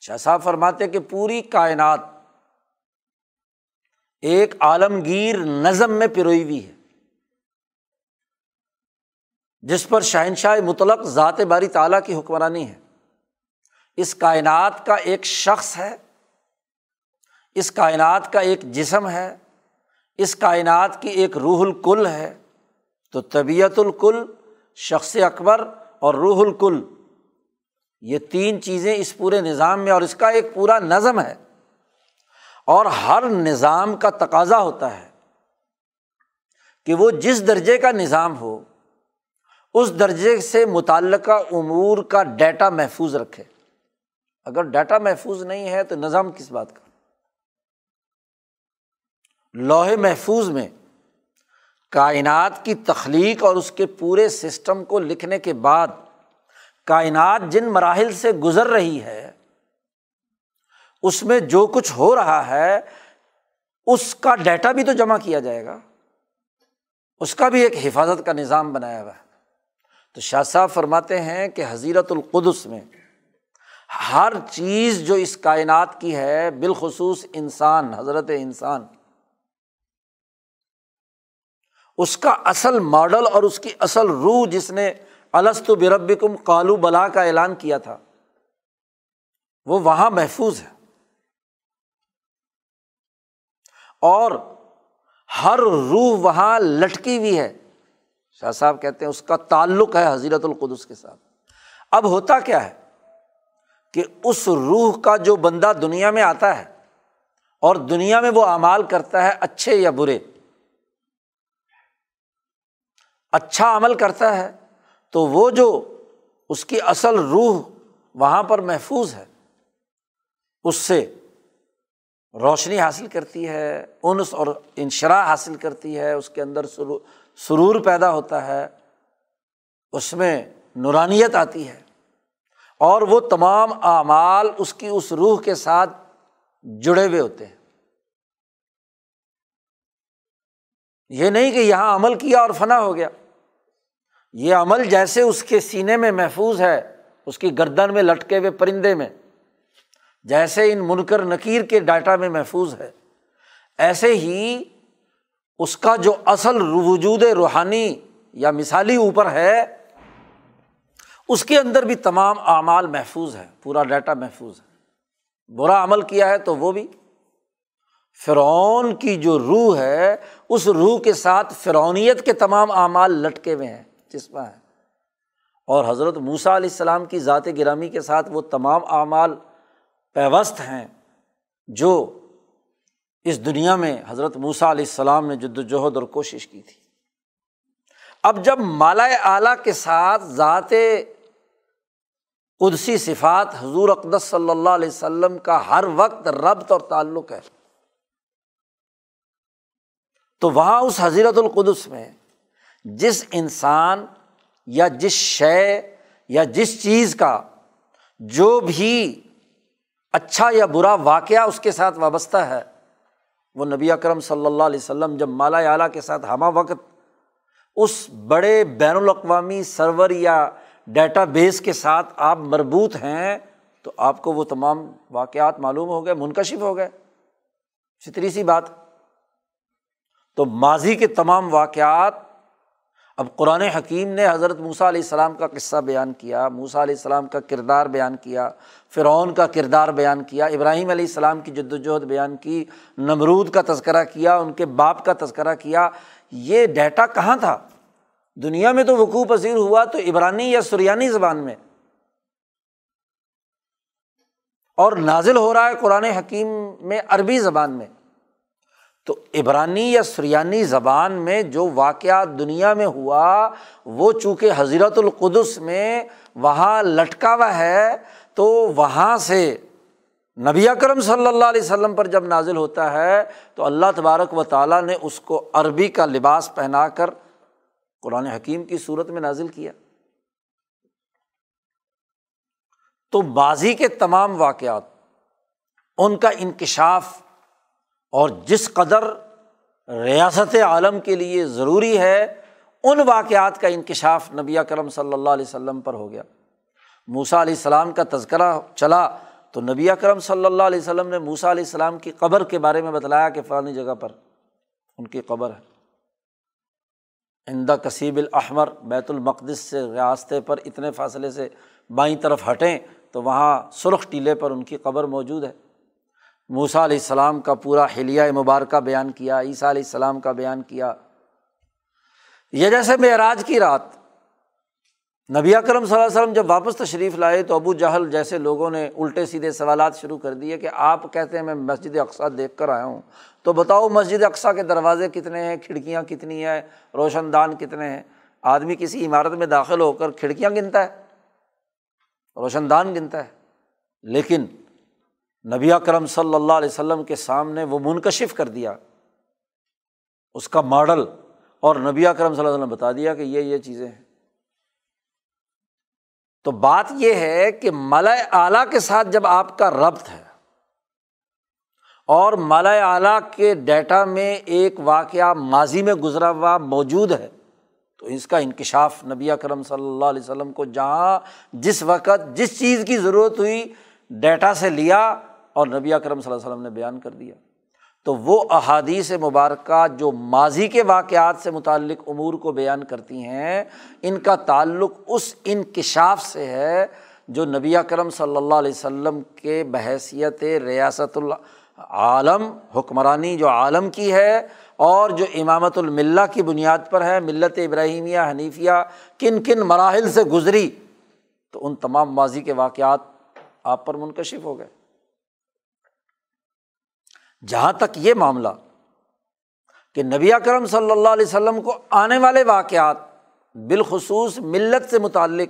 شاہ صاحب فرماتے کہ پوری کائنات ایک عالمگیر نظم میں پروئی ہوئی ہے۔ جس پر شہنشاہ مطلق ذات باری تعالیٰ کی حکمرانی ہے۔ اس کائنات کا ایک شخص ہے۔ اس کائنات کا ایک جسم ہے۔ اس کائنات کی ایک روح الکل ہے۔ تو طبیعت الکل، شخص اکبر اور روح الکل۔ یہ تین چیزیں اس پورے نظام میں اور اس کا ایک پورا نظم ہے۔ اور ہر نظام کا تقاضا ہوتا ہے کہ وہ جس درجے کا نظام ہو اس درجے سے متعلقہ امور کا ڈیٹا محفوظ رکھے۔ اگر ڈیٹا محفوظ نہیں ہے تو نظام کس بات کا؟ لوہے محفوظ میں کائنات کی تخلیق اور اس کے پورے سسٹم کو لکھنے کے بعد کائنات جن مراحل سے گزر رہی ہے، اس میں جو کچھ ہو رہا ہے، اس کا ڈیٹا بھی تو جمع کیا جائے گا۔ اس کا بھی ایک حفاظت کا نظام بنایا ہوا ہے۔ تو شاہ صاحب فرماتے ہیں کہ حضیرت القدس میں ہر چیز جو اس کائنات کی ہے، بالخصوص انسان، حضرت انسان، اس کا اصل ماڈل اور اس کی اصل روح جس نے السط برب کم کالو بلا کا اعلان کیا تھا، وہ وہاں محفوظ ہے۔ اور ہر روح وہاں لٹکی ہوئی ہے۔ شاہ صاحب کہتے ہیں اس کا تعلق ہے حضیرت القدس کے ساتھ۔ اب ہوتا کیا ہے کہ اس روح کا جو بندہ دنیا میں آتا ہے اور دنیا میں وہ اعمال کرتا ہے اچھے یا برے اچھا عمل کرتا ہے، تو وہ جو اس کی اصل روح وہاں پر محفوظ ہے، اس سے روشنی حاصل کرتی ہے، انس اور انشرا حاصل کرتی ہے، اس کے اندر سرور پیدا ہوتا ہے، اس میں نورانیت آتی ہے اور وہ تمام اعمال اس کی اس روح کے ساتھ جڑے ہوئے ہوتے ہیں۔ یہ نہیں کہ یہاں عمل کیا اور فنا ہو گیا۔ یہ عمل جیسے اس کے سینے میں محفوظ ہے، اس کی گردن میں لٹکے ہوئے پرندے میں، جیسے ان منکر نکیر کے ڈاٹا میں محفوظ ہے۔ ایسے ہی اس کا جو اصل وجود روحانی یا مثالی اوپر ہے، اس کے اندر بھی تمام اعمال محفوظ ہے پورا ڈیٹا محفوظ ہے۔ برا عمل کیا ہے تو وہ بھی۔ فرعون کی جو روح ہے، اس روح کے ساتھ فرونیت کے تمام اعمال لٹکے ہوئے ہیں چسپا ہے اور حضرت موسا علیہ السلام کی ذات گرامی کے ساتھ وہ تمام اعمال پیوست ہیں، جو اس دنیا میں حضرت موسا علیہ السلام نے جد وجہد اور کوشش کی تھی۔ اب جب مالا اعلیٰ کے ساتھ ذات قدسی صفات حضور اقدس صلی اللہ علیہ وسلم کا ہر وقت ربط اور تعلق ہے، تو وہاں اس حضیرت القدس میں جس انسان یا جس شے یا جس چیز کا جو بھی اچھا یا برا واقعہ اس کے ساتھ وابستہ ہے وہ نبی اکرم صلی اللہ علیہ وسلم جب مالا اعلیٰ کے ساتھ ہمہ وقت اس بڑے بین الاقوامی سرور یا ڈیٹا بیس کے ساتھ آپ مربوط ہیں، تو آپ کو وہ تمام واقعات معلوم ہو گئے، منکشف ہو گئے۔ فطری سی بات۔ تو ماضی کے تمام واقعات اب قرآن حکیم نے حضرت موسیٰ علیہ السلام کا قصہ بیان کیا، موسیٰ علیہ السلام کا کردار بیان کیا، فرعون کا کردار بیان کیا، ابراہیم علیہ السلام کی جد وجہد بیان کی، نمرود کا تذکرہ کیا، ان کے باپ کا تذکرہ کیا، یہ ڈیٹا کہاں تھا؟ دنیا میں تو وقوع پذیر ہوا تو عبرانی یا سریانی زبان میں۔ اور نازل ہو رہا ہے قرآن حکیم میں عربی زبان میں۔ تو عبرانی یا سریانی زبان میں جو واقعات دنیا میں ہوا، وہ چونکہ حضرت القدس میں وہاں لٹکا ہوا ہے، تو وہاں سے نبی اکرم صلی اللہ علیہ وسلم پر جب نازل ہوتا ہے، تو اللہ تبارک و تعالیٰ نے اس کو عربی کا لباس پہنا کر قرآن حکیم کی صورت میں نازل کیا۔ تو ماضی کے تمام واقعات، ان کا انکشاف اور جس قدر ریاست عالم کے لیے ضروری ہے، ان واقعات کا انکشاف نبی کرم صلی اللہ علیہ وسلم پر ہو گیا۔ موسا علیہ السلام کا تذکرہ چلا تو نبی کرم صلی اللہ علیہ وسلم نے موسا علیہ السلام کی قبر کے بارے میں بتلایا کہ فلانی جگہ پر ان کی قبر ہے۔ اندہ کسیب الحمر بیت المقدس سے ریاستے پر اتنے فاصلے سے بائیں طرف ہٹیں تو وہاں سرخ ٹیلے پر ان کی قبر موجود ہے۔ موسا علیہ السلام کا پورا حلیہ مبارکہ بیان کیا، عیسیٰ علیہ السلام کا بیان کیا۔ یہ جیسے معراج کی رات، نبی اکرم صلی اللہ علیہ وسلم جب واپس تشریف لائے تو ابو جہل جیسے لوگوں نے الٹے سیدھے سوالات شروع کر دیے کہ آپ کہتے ہیں میں مسجد اقسا دیکھ کر آیا ہوں۔ تو بتاؤ مسجد اقسا کے دروازے کتنے ہیں، کھڑکیاں کتنی ہیں، روشن دان کتنے ہیں؟ آدمی کسی عمارت میں داخل ہو کر کھڑکیاں گنتا ہے، روشن دان گنتا ہے۔ لیکن نبی اکرم صلی اللہ علیہ وسلم کے سامنے وہ منکشف کر دیا۔ اس کا ماڈل اور نبی اکرم صلی اللہ علیہ وسلم بتا دیا کہ یہ یہ چیزیں ہیں۔ تو بات یہ ہے کہ مالا اعلیٰ کے ساتھ جب آپ کا ربط ہے اور مالا اعلیٰ کے ڈیٹا میں ایک واقعہ ماضی میں گزرا ہوا موجود ہے، تو اس کا انکشاف نبی اکرم صلی اللہ علیہ وسلم کو جہاں جس وقت جس چیز کی ضرورت ہوئی ڈیٹا سے لیا اور نبی اکرم صلی اللہ علیہ وسلم نے بیان کر دیا۔ تو وہ احادیث مبارکہ جو ماضی کے واقعات سے متعلق امور کو بیان کرتی ہیں، ان کا تعلق اس انکشاف سے ہے جو نبی اکرم صلی اللہ علیہ وسلم کے بحیثیت ریاست العالم، حکمرانی جو عالم کی ہے اور جو امامت الملہ کی بنیاد پر ہے، ملت ابراہیمیہ، حنیفیہ، کن کن مراحل سے گزری۔ تو ان تمام ماضی کے واقعات آپ پر منکشف ہو گئے۔ جہاں تک یہ معاملہ کہ نبی کرم صلی اللہ علیہ وسلم کو آنے والے واقعات بالخصوص ملت سے متعلق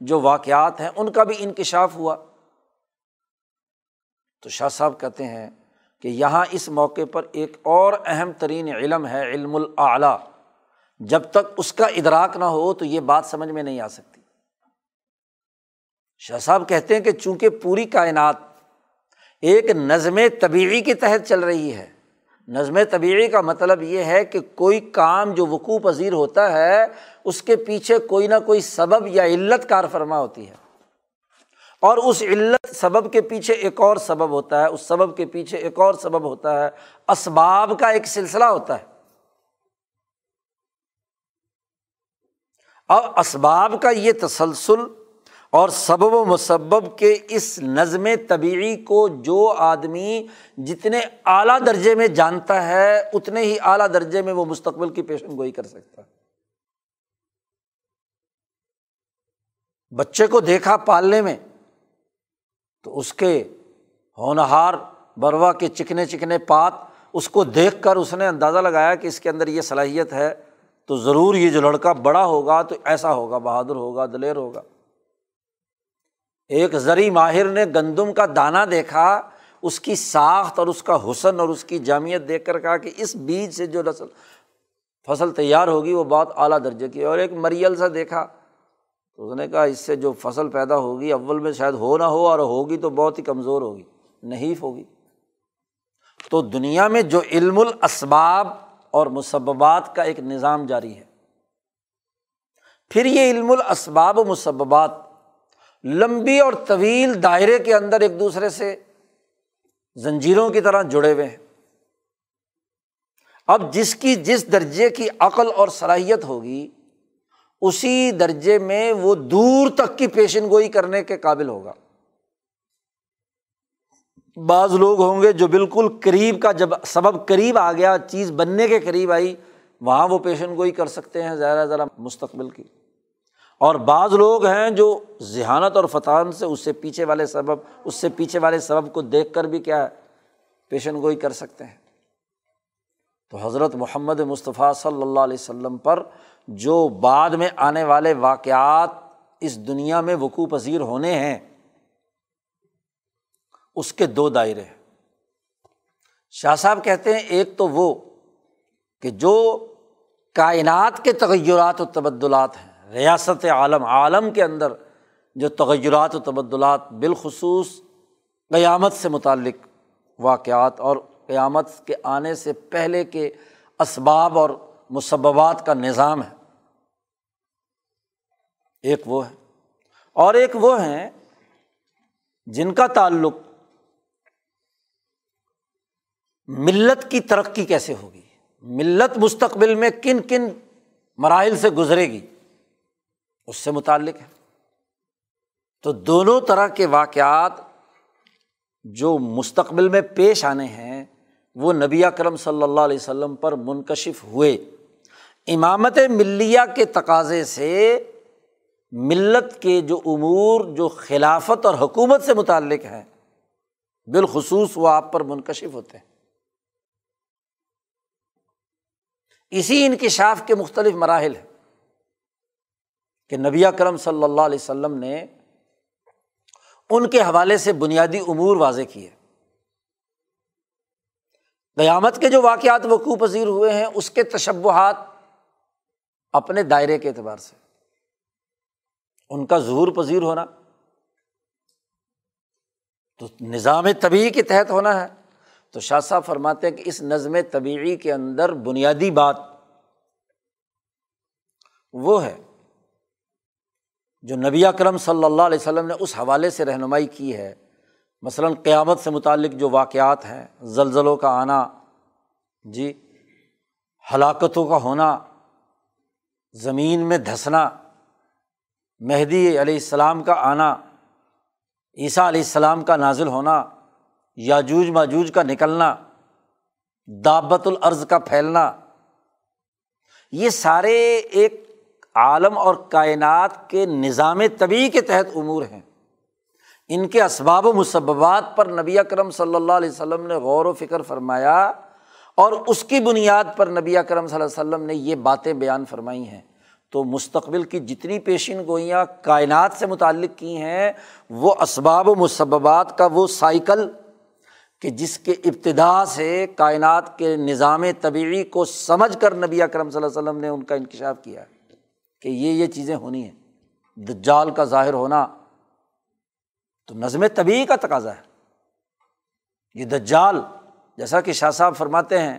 جو واقعات ہیں، ان کا بھی انکشاف ہوا۔ تو شاہ صاحب کہتے ہیں کہ یہاں اس موقع پر ایک اور اہم ترین علم ہے، علم الاعلیٰ۔ جب تک اس کا ادراک نہ ہو تو یہ بات سمجھ میں نہیں آ سکتی۔ شاہ صاحب کہتے ہیں کہ چونکہ پوری کائنات ایک نظم طبیعی کے تحت چل رہی ہے۔ نظم طبیعی کا مطلب یہ ہے کہ کوئی کام جو وقوع پذیر ہوتا ہے، اس کے پیچھے کوئی نہ کوئی سبب یا علت کار فرما ہوتی ہے۔ اور اس علت سبب کے پیچھے ایک اور سبب ہوتا ہے۔ اس سبب کے پیچھے ایک اور سبب ہوتا ہے۔ اسباب کا ایک سلسلہ ہوتا ہے۔ اب اسباب کا یہ تسلسل اور سبب و مسبب کے اس نظم طبیعی کو جو آدمی جتنے اعلیٰ درجے میں جانتا ہے، اتنے ہی اعلیٰ درجے میں وہ مستقبل کی پیشن گوئی کر سکتا ہے۔ بچے کو دیکھا پالنے میں تو اس کے ہونہار بروا کے چکنے چکنے پات، اس کو دیکھ کر اس نے اندازہ لگایا کہ اس کے اندر یہ صلاحیت ہے تو ضرور یہ جو لڑکا بڑا ہوگا تو ایسا ہوگا، بہادر ہوگا، دلیر ہوگا۔ ایک زرعی ماہر نے گندم کا دانہ دیکھا، اس کی ساخت اور اس کا حسن اور اس کی جامعت دیکھ کر کہا کہ اس بیج سے جو نسل، فصل تیار ہوگی، وہ بہت اعلیٰ درجے کی اور ایک مریل سا دیکھا، تو اس نے کہا اس سے جو فصل پیدا ہوگی، اول میں شاید ہو نہ ہو، اور ہوگی تو بہت ہی کمزور ہوگی، نحیف ہوگی۔ تو دنیا میں جو علم الاسباب اور مسبات کا ایک نظام جاری ہے، پھر یہ علم الاسباب و مسبات لمبی اور طویل دائرے کے اندر ایک دوسرے سے زنجیروں کی طرح جڑے ہوئے ہیں۔ اب جس کی، جس درجے کی عقل اور صلاحیت ہوگی، اسی درجے میں وہ دور تک کی پیشن گوئی کرنے کے قابل ہوگا۔ بعض لوگ ہوں گے جو بالکل قریب کا، جب سبب قریب آ گیا، چیز بننے کے قریب آئی، وہاں وہ پیشن گوئی کر سکتے ہیں ذرا ذرا مستقبل کی۔ اور بعض لوگ ہیں جو ذہانت اور فتح سے اس سے پیچھے والے سبب، اس سے پیچھے والے سبب کو دیکھ کر بھی کیا ہے پیشن گوئی کر سکتے ہیں۔ تو حضرت محمد مصطفیٰ صلی اللہ علیہ وسلم پر جو بعد میں آنے والے واقعات اس دنیا میں وقوع پذیر ہونے ہیں، اس کے دو دائرے ہیں۔ شاہ صاحب کہتے ہیں، ایک تو وہ کہ جو کائنات کے تغیرات و تبدلات ہیں ریاست عالم عالم کے اندر جو تغیرات و تبدلات بالخصوص قیامت سے متعلق واقعات اور قیامت کے آنے سے پہلے کے اسباب اور مسبات کا نظام ہے۔ ایک وہ ہے۔ اور ایک وہ ہیں جن کا تعلق ملت کی ترقی کیسے ہوگی؟ ملت مستقبل میں کن کن مراحل سے گزرے گی؟ اس سے متعلق ہے۔ تو دونوں طرح کے واقعات جو مستقبل میں پیش آنے ہیں، وہ نبی کرم صلی اللہ علیہ وسلم پر منکشف ہوئے۔ امامت ملیہ کے تقاضے سے ملت کے جو امور، جو خلافت اور حکومت سے متعلق ہیں، بالخصوص وہ آپ پر منکشف ہوتے ہیں۔ اسی انکشاف کے مختلف مراحل ہیں۔ کہ نبی کرم صلی اللہ علیہ وسلم نے ان کے حوالے سے بنیادی امور واضح کیے۔ قیامت کے جو واقعات وقوع پذیر ہوئے ہیں، اس کے تشبہات اپنے دائرے کے اعتبار سے۔ ان کا ظہور پذیر ہونا۔ تو نظام طبی کے تحت ہونا ہے۔ تو شاہ صاحب فرماتے ہیں کہ اس نظم طبیعی کے اندر بنیادی بات وہ ہے جو نبی اکرم صلی اللہ علیہ وسلم نے اس حوالے سے رہنمائی کی ہے، مثلاً قیامت سے متعلق جو واقعات ہیں، زلزلوں کا آنا جی ہلاکتوں کا ہونا، زمین میں دھسنا، مہدی علیہ السلام کا آنا، عیسیٰ علیہ السلام کا نازل ہونا، یاجوج ماجوج کا نکلنا دعبت العرض کا پھیلنا، یہ سارے ایک عالم اور کائنات کے نظام طبی کے تحت امور ہیں۔ ان کے اسباب و مسبات پر نبی اکرم صلی اللہ علیہ وسلم نے غور و فکر فرمایا اور اس کی بنیاد پر نبی اکرم صلی اللہ علیہ وسلم نے یہ باتیں بیان فرمائی ہیں۔ تو مستقبل کی جتنی پیشین گوئیاں کائنات سے متعلق کی ہیں، وہ اسباب و مسبات کا وہ سائیکل کہ جس کے ابتدا سے کائنات کے نظام طبعی کو سمجھ کر نبی اکرم صلی اللہ علیہ وسلم نے ان کا انکشاف کیا ہے۔ کہ یہ یہ چیزیں ہونی ہیں۔ دجال کا ظاہر ہونا تو نظم طبی کا تقاضا ہے۔ یہ دجال، جیسا کہ شاہ صاحب فرماتے ہیں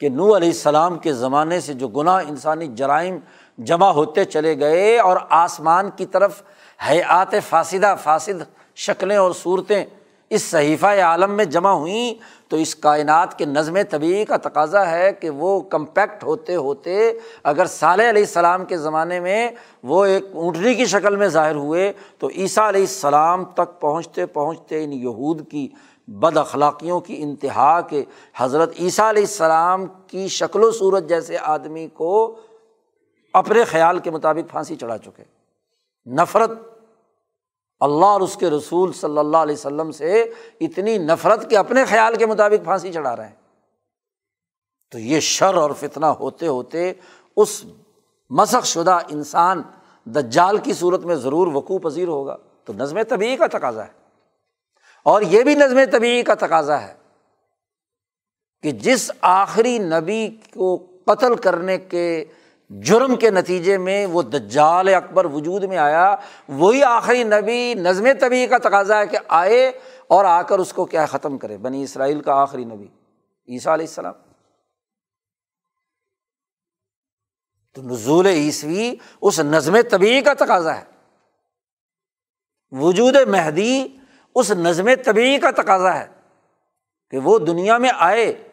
کہ نو علیہ السلام کے زمانے سے جو گناہ انسانی جرائم جمع ہوتے چلے گئے اور آسمان کی طرف حیات فاصدہ فاصد شکلیں اور صورتیں اس صحیفہ عالم میں جمع ہوئیں تو اس کائنات کے نظم طبی کا تقاضا ہے کہ وہ کمپیکٹ ہوتے ہوتے اگر صالح علیہ السلام کے زمانے میں وہ ایک اونٹنی کی شکل میں ظاہر ہوئے تو عیسیٰ علیہ السلام تک پہنچتے پہنچتے ان یہود کی بد اخلاقیوں کی انتہا کے حضرت عیسیٰ علیہ السلام کی شکل و صورت جیسے آدمی کو اپنے خیال کے مطابق پھانسی چڑھا چکے۔ نفرت اللہ اور اس کے رسول صلی اللہ علیہ وسلم سے اتنی نفرت کے اپنے خیال کے مطابق پھانسی چڑھا رہے ہیں۔ تو یہ شر اور فتنا ہوتے ہوتے اس مسق شدہ انسان دجال کی صورت میں ضرور وقوع پذیر ہوگا۔ تو نظم طبی کا تقاضا ہے۔ اور یہ بھی نظم طبی کا تقاضا ہے کہ جس آخری نبی کو قتل کرنے کے جرم کے نتیجے میں وہ دجال اکبر وجود میں آیا، وہی آخری نبی نظم طبی کا تقاضا ہے کہ آئے اور آ کر اس کو کیا ختم کرے، بنی اسرائیل کا آخری نبی، عیسیٰ علیہ السلام۔ تو نزول عیسوی اس نظم طبی کا تقاضا ہے۔ وجود مہدی اس نظم طبی کا تقاضا ہے کہ وہ دنیا میں آئے،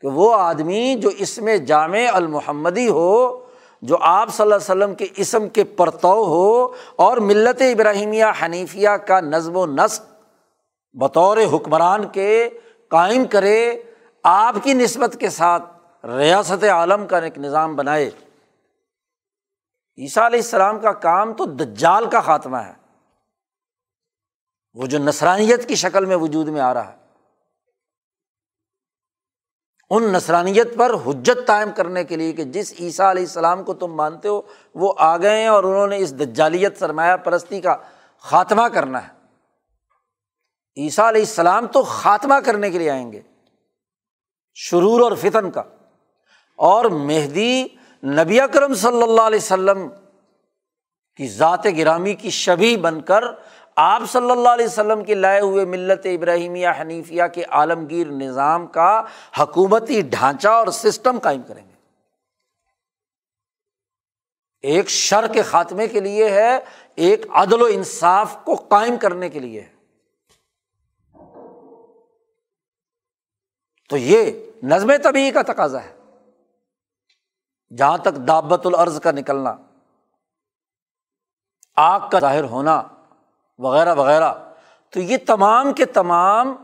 کہ وہ آدمی جو اس میں جامع المحمدی ہو جو آپ صلی اللہ علیہ وسلم کے اسم کے پرتو ہو اور ملت ابراہیمیہ حنیفیہ کا نظم و نسق بطور حکمران کے قائم کرے، آپ کی نسبت کے ساتھ ریاست عالم کا ایک نظام بنائے۔ عیسیٰ علیہ السلام کا کام تو دجال کا خاتمہ ہے۔ وہ جو نسرانیت کی شکل میں وجود میں آ رہا ہے۔ ان نسرانیت پر حجت قائم کرنے کے لیے کہ جس عیسیٰ علیہ السلام کو تم مانتے ہو، وہ آ گئے ہیں اور انہوں نے اس دجالیت سرمایہ پرستی کا خاتمہ کرنا ہے۔ عیسیٰ علیہ السلام تو خاتمہ کرنے کے لیے آئیں گے، شرور اور فتن کا۔ اور مہدی نبی اکرم صلی اللہ علیہ وسلم کی ذات گرامی کی شبی بن کر آپ صلی اللہ علیہ وسلم کے لائے ہوئے ملت ابراہیمیہ حنیفیہ کے عالمگیر نظام کا حکومتی ڈھانچہ اور سسٹم قائم کریں گے۔ ایک شر کے خاتمے کے لیے ہے، ایک عدل و انصاف کو قائم کرنے کے لیے ہے۔ تو یہ نظم طبی کا تقاضا ہے۔ جہاں تک دعبت العرض کا نکلنا، آگ کا ظاہر ہونا وغیرہ وغیرہ۔ تو یہ تمام کے تمام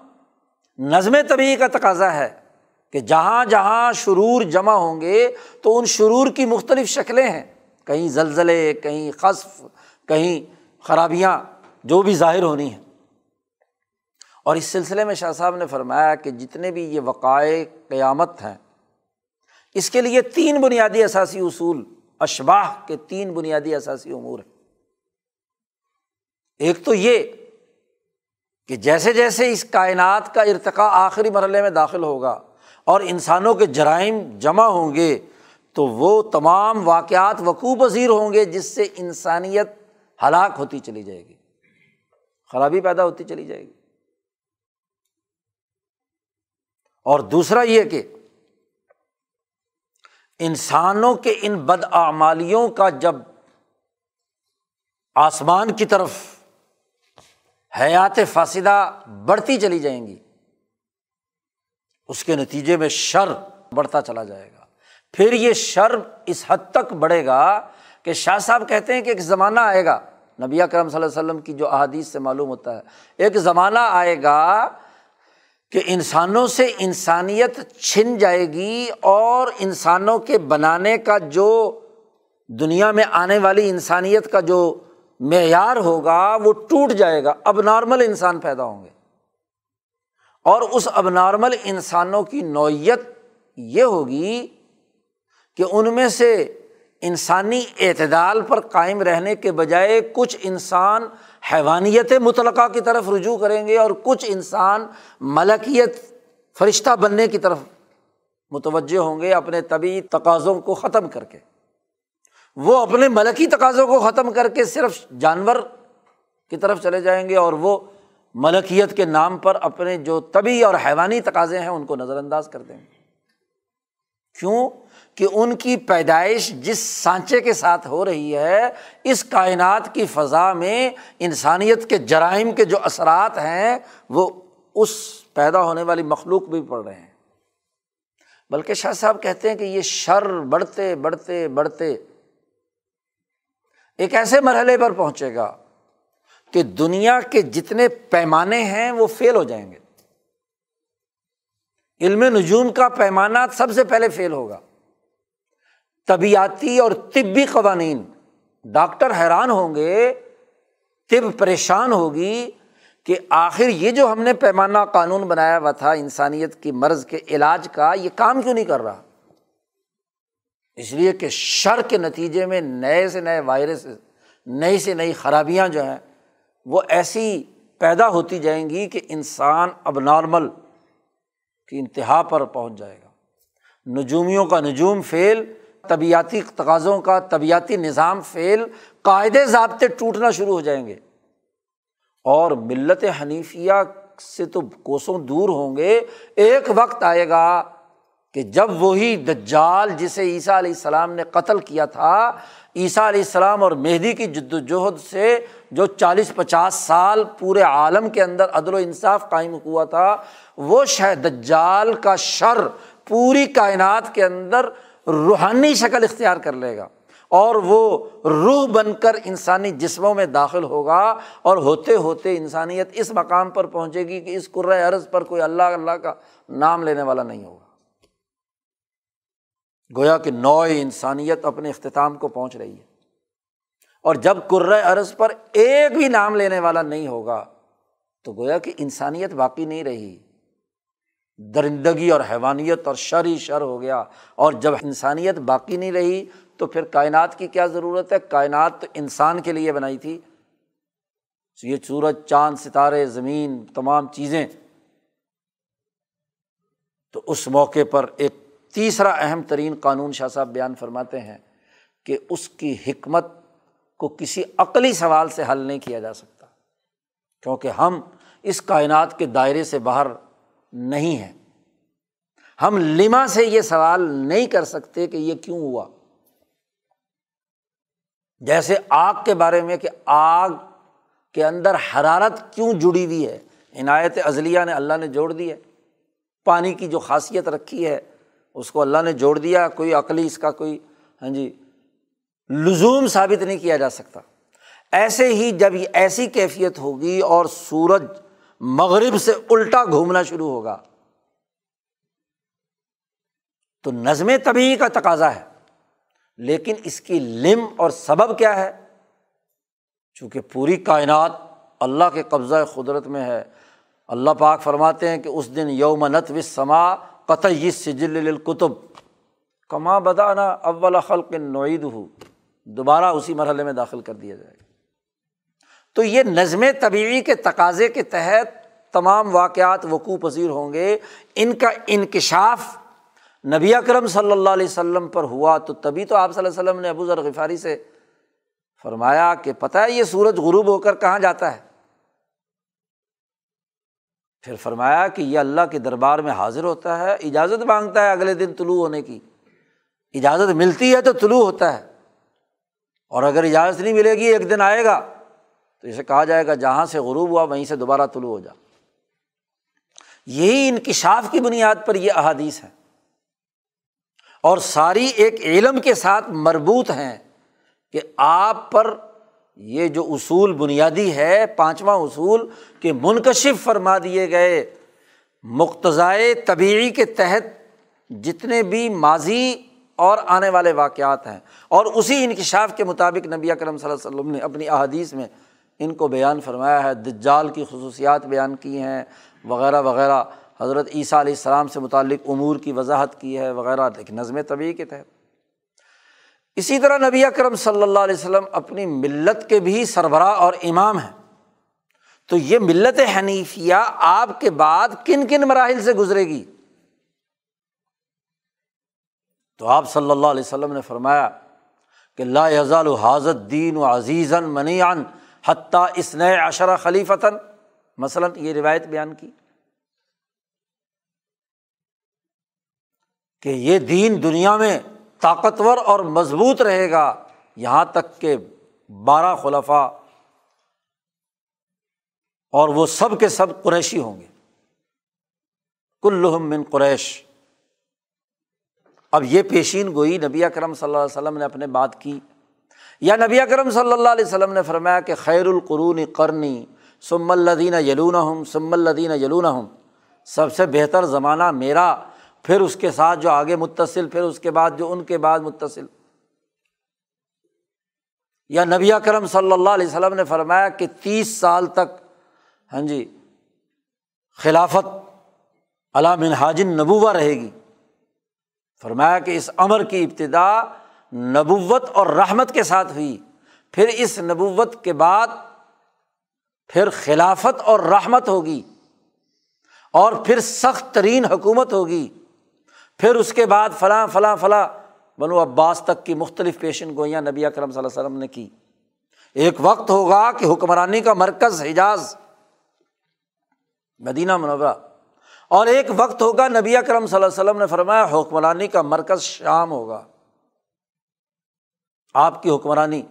نظم طبی کا تقاضا ہے کہ جہاں جہاں شرور جمع ہوں گے تو ان شرور کی مختلف شکلیں ہیں۔ کہیں زلزلے، کہیں قصف، کہیں خرابیاں، جو بھی ظاہر ہونی ہیں۔ اور اس سلسلے میں شاہ صاحب نے فرمایا کہ جتنے بھی یہ وقائے قیامت ہیں، اس کے لیے تین بنیادی اثاثی اصول اشباہ کے تین بنیادی اثاثی امور ہیں۔ ایک تو یہ کہ جیسے جیسے اس کائنات کا ارتقا آخری مرحلے میں داخل ہوگا اور انسانوں کے جرائم جمع ہوں گے، تو وہ تمام واقعات وقوع پذیر ہوں گے، جس سے انسانیت ہلاک ہوتی چلی جائے گی۔ خرابی پیدا ہوتی چلی جائے گی۔ اور دوسرا یہ کہ انسانوں کے ان بدعمالیوں کا جب آسمان کی طرف حیات فاصدہ بڑھتی چلی جائیں گی۔ اس کے نتیجے میں شر بڑھتا چلا جائے گا۔ پھر یہ شر اس حد تک بڑھے گا کہ شاہ صاحب کہتے ہیں کہ ایک زمانہ آئے گا۔ نبی کرم صلی اللہ علیہ وسلم کی جو احادیث سے معلوم ہوتا ہے، ایک زمانہ آئے گا کہ انسانوں سے انسانیت چھن جائے گی اور انسانوں کے بنانے کا جو دنیا میں آنے والی انسانیت کا جو معیار ہوگا، وہ ٹوٹ جائے گا اب نارمل انسان پیدا ہوں گے۔ اور اس اب نارمل انسانوں کی نوعیت یہ ہوگی کہ ان میں سے انسانی اعتدال پر قائم رہنے کے بجائے کچھ انسان حیوانیت مطلقہ کی طرف رجوع کریں گے اور کچھ انسان ملکیت فرشتہ بننے کی طرف متوجہ ہوں گے، اپنے طبی تقاضوں کو ختم کر کے۔ وہ اپنے ملکی تقاضوں کو ختم کر کے صرف جانور کی طرف چلے جائیں گے اور وہ ملکیت کے نام پر اپنے جو طبی اور حیوانی تقاضے ہیں ان کو نظر انداز کر دیں گے۔ کیوں؟ کہ ان کی پیدائش جس سانچے کے ساتھ ہو رہی ہے، اس کائنات کی فضا میں انسانیت کے جرائم کے جو اثرات ہیں، وہ اس پیدا ہونے والی مخلوق بھی پڑ رہے ہیں۔ بلکہ شاہ صاحب کہتے ہیں کہ یہ شر بڑھتے بڑھتے بڑھتے ایک ایسے مرحلے پر پہنچے گا کہ دنیا کے جتنے پیمانے ہیں وہ فیل ہو جائیں گے۔ علم نجوم کا پیمانہ سب سے پہلے فیل ہوگا۔ طبیعتی اور طبی قوانین ڈاکٹر حیران ہوں گے، طب پریشان ہوگی کہ آخر یہ جو ہم نے پیمانہ قانون بنایا ہوا تھا انسانیت کی مرض کے علاج کا، یہ کام کیوں نہیں کر رہا؟ اس لیے کہ شر کے نتیجے میں نئے سے نئے وائرس، نئی سے نئی خرابیاں جو ہیں، وہ ایسی پیدا ہوتی جائیں گی کہ انسان اب نارمل کی انتہا پر پہنچ جائے گا۔ نجومیوں کا نجوم فیل، طبیعتی تقاضوں کا طبیعتی نظام فیل، قاعدے ضابطے ٹوٹنا شروع ہو جائیں گے۔ اور ملت حنیفیہ سے تو کوسوں دور ہوں گے، ایک وقت آئے گا کہ جب وہی دجال جسے عیسیٰ علیہ السلام نے قتل کیا تھا، عیسیٰ علیہ السلام اور مہدی کی جد وجہد سے جو چالیس پچاس سال پورے عالم کے اندر عدل و انصاف قائم ہوا تھا، وہ شہ دجال کا شر پوری کائنات کے اندر روحانی شکل اختیار کر لے گا اور وہ روح بن کر انسانی جسموں میں داخل ہوگا اور ہوتے ہوتے انسانیت اس مقام پر پہنچے گی کہ اس عرض پر کوئی اللہ اللہ کا نام لینے والا نہیں ہوگا۔ گویا کہ نو انسانیت اپنے اختتام کو پہنچ رہی ہے۔ اور جب عرض پر ایک بھی نام لینے والا نہیں ہوگا، تو گویا کہ انسانیت باقی نہیں رہی۔ درندگی اور حیوانیت اور شر ہی شر ہو گیا۔ اور جب انسانیت باقی نہیں رہی، تو پھر کائنات کی کیا ضرورت ہے؟ کائنات تو انسان کے لیے بنائی تھی۔ یہ سورج، چاند، ستارے، زمین، تمام چیزیں۔ تو اس موقع پر ایک تیسرا اہم ترین قانون شاہ صاحب بیان فرماتے ہیں کہ اس کی حکمت کو کسی عقلی سوال سے حل نہیں کیا جا سکتا، کیونکہ ہم اس کائنات کے دائرے سے باہر نہیں ہیں۔ ہم لما سے یہ سوال نہیں کر سکتے کہ یہ کیوں ہوا۔ جیسے آگ کے بارے میں کہ آگ کے اندر حرارت کیوں جڑی ہوئی ہے۔ عنایت عضلیہ نے اللہ نے جوڑ دی ہے۔ پانی کی جو خاصیت رکھی ہے اس کو اللہ نے جوڑ دیا، کوئی عقلی اس کا کوئی ہاں جی لزوم ثابت نہیں کیا جا سکتا۔ ایسے ہی جب یہ ایسی کیفیت ہوگی اور سورج مغرب سے الٹا گھومنا شروع ہوگا، تو نظم طبی کا تقاضا ہے۔ لیکن اس کی لم اور سبب کیا ہے؟ چونکہ پوری کائنات اللہ کے قبضۂ قدرت میں ہے۔ اللہ پاک فرماتے ہیں کہ اس دن یوم نت و سما قطعی سجل القتب کما بدانا اول خلق نوعید ہو دوبارہ اسی مرحلے میں داخل کر دیا جائے گا. تو یہ نظم طبیعی کے تقاضے کے تحت تمام واقعات وقوع پذیر ہوں گے. ان کا انکشاف نبی اکرم صلی اللہ علیہ وسلم پر ہوا. تو تبھی تو آپ صلی اللہ علیہ وسلم نے ابو ذر غفاری سے فرمایا کہ پتہ ہے یہ سورج غروب ہو کر کہاں جاتا ہے؟ پھر فرمایا کہ یہ اللہ کے دربار میں حاضر ہوتا ہے، اجازت مانگتا ہے اگلے دن طلوع ہونے کی۔ اجازت ملتی ہے تو طلوع ہوتا ہے۔ اور اگر اجازت نہیں ملے گی، ایک دن آئے گا۔ تو اسے کہا جائے گا، جہاں سے غروب ہوا، وہیں سے دوبارہ طلوع ہو جا۔ یہی انکشاف کی بنیاد پر یہ احادیث ہے اور ساری ایک علم کے ساتھ مربوط ہیں کہ آپ پر یہ جو اصول بنیادی ہے، پانچواں اصول کہ منکشف فرما دیے گئے مقتضائے طبیعی کے تحت جتنے بھی ماضی اور آنے والے واقعات ہیں۔ اور اسی انکشاف کے مطابق نبی اکرم صلی اللہ علیہ وسلم نے اپنی احادیث میں ان کو بیان فرمایا ہے، دجال کی خصوصیات بیان کی ہیں، وغیرہ وغیرہ۔ حضرت عیسیٰ علیہ السلام سے متعلق امور کی وضاحت کی ہے، وغیرہ۔ لیکن نظم طبی کے تحت۔ اسی طرح نبی اکرم صلی اللہ علیہ وسلم اپنی ملت کے بھی سربراہ اور امام ہیں۔ تو یہ ملت حنیفیہ آپ کے بعد کن کن مراحل سے گزرے گی؟ تو آپ صلی اللہ علیہ وسلم نے فرمایا کہ لا یزال حاضت دین و عزیزن منیان حتیٰ اس نئے اشرا خلیفتاً۔ مثلاً یہ روایت بیان کی کہ یہ دین دنیا میں طاقتور اور مضبوط رہے گا، یہاں تک کہ بارہ خلفا اور وہ سب کے سب قریشی ہوں گے۔ کلحم من قریش۔ اب یہ پیشین گوئی نبی اکرم صلی اللہ علیہ وسلم نے اپنے بات کی۔ یا نبی اکرم صلی اللہ علیہ وسلم نے فرمایا کہ خیر القرون قرنی سم الدین یلون ہوں سم الدین یلون ہوں سب سے بہتر زمانہ میرا پھر اس کے ساتھ جو آگے متصل، پھر اس کے بعد جو ان کے بعد متصل۔ یا نبی کرم صلی اللہ علیہ وسلم نے فرمایا کہ تیس سال تک ہاں جی خلافت علام حاجن نبوہ رہے گی۔ فرمایا کہ اس امر کی ابتدا نبوت اور رحمت کے ساتھ ہوئی۔ پھر اس نبوت کے بعد پھر خلافت اور رحمت ہوگی۔ اور پھر سخت ترین حکومت ہوگی۔ پھر اس کے بعد فلاں فلاں فلاں بنو عباس تک کی مختلف پیشن گوئیاں نبی اکرم صلی اللہ علیہ وسلم نے کی۔ ایک وقت ہوگا کہ حکمرانی کا مرکز حجاز، مدینہ منورہ۔ اور ایک وقت ہوگا نبی اکرم صلی اللہ علیہ وسلم نے فرمایا حکمرانی کا مرکز شام ہوگا۔ آپ کی حکمرانی،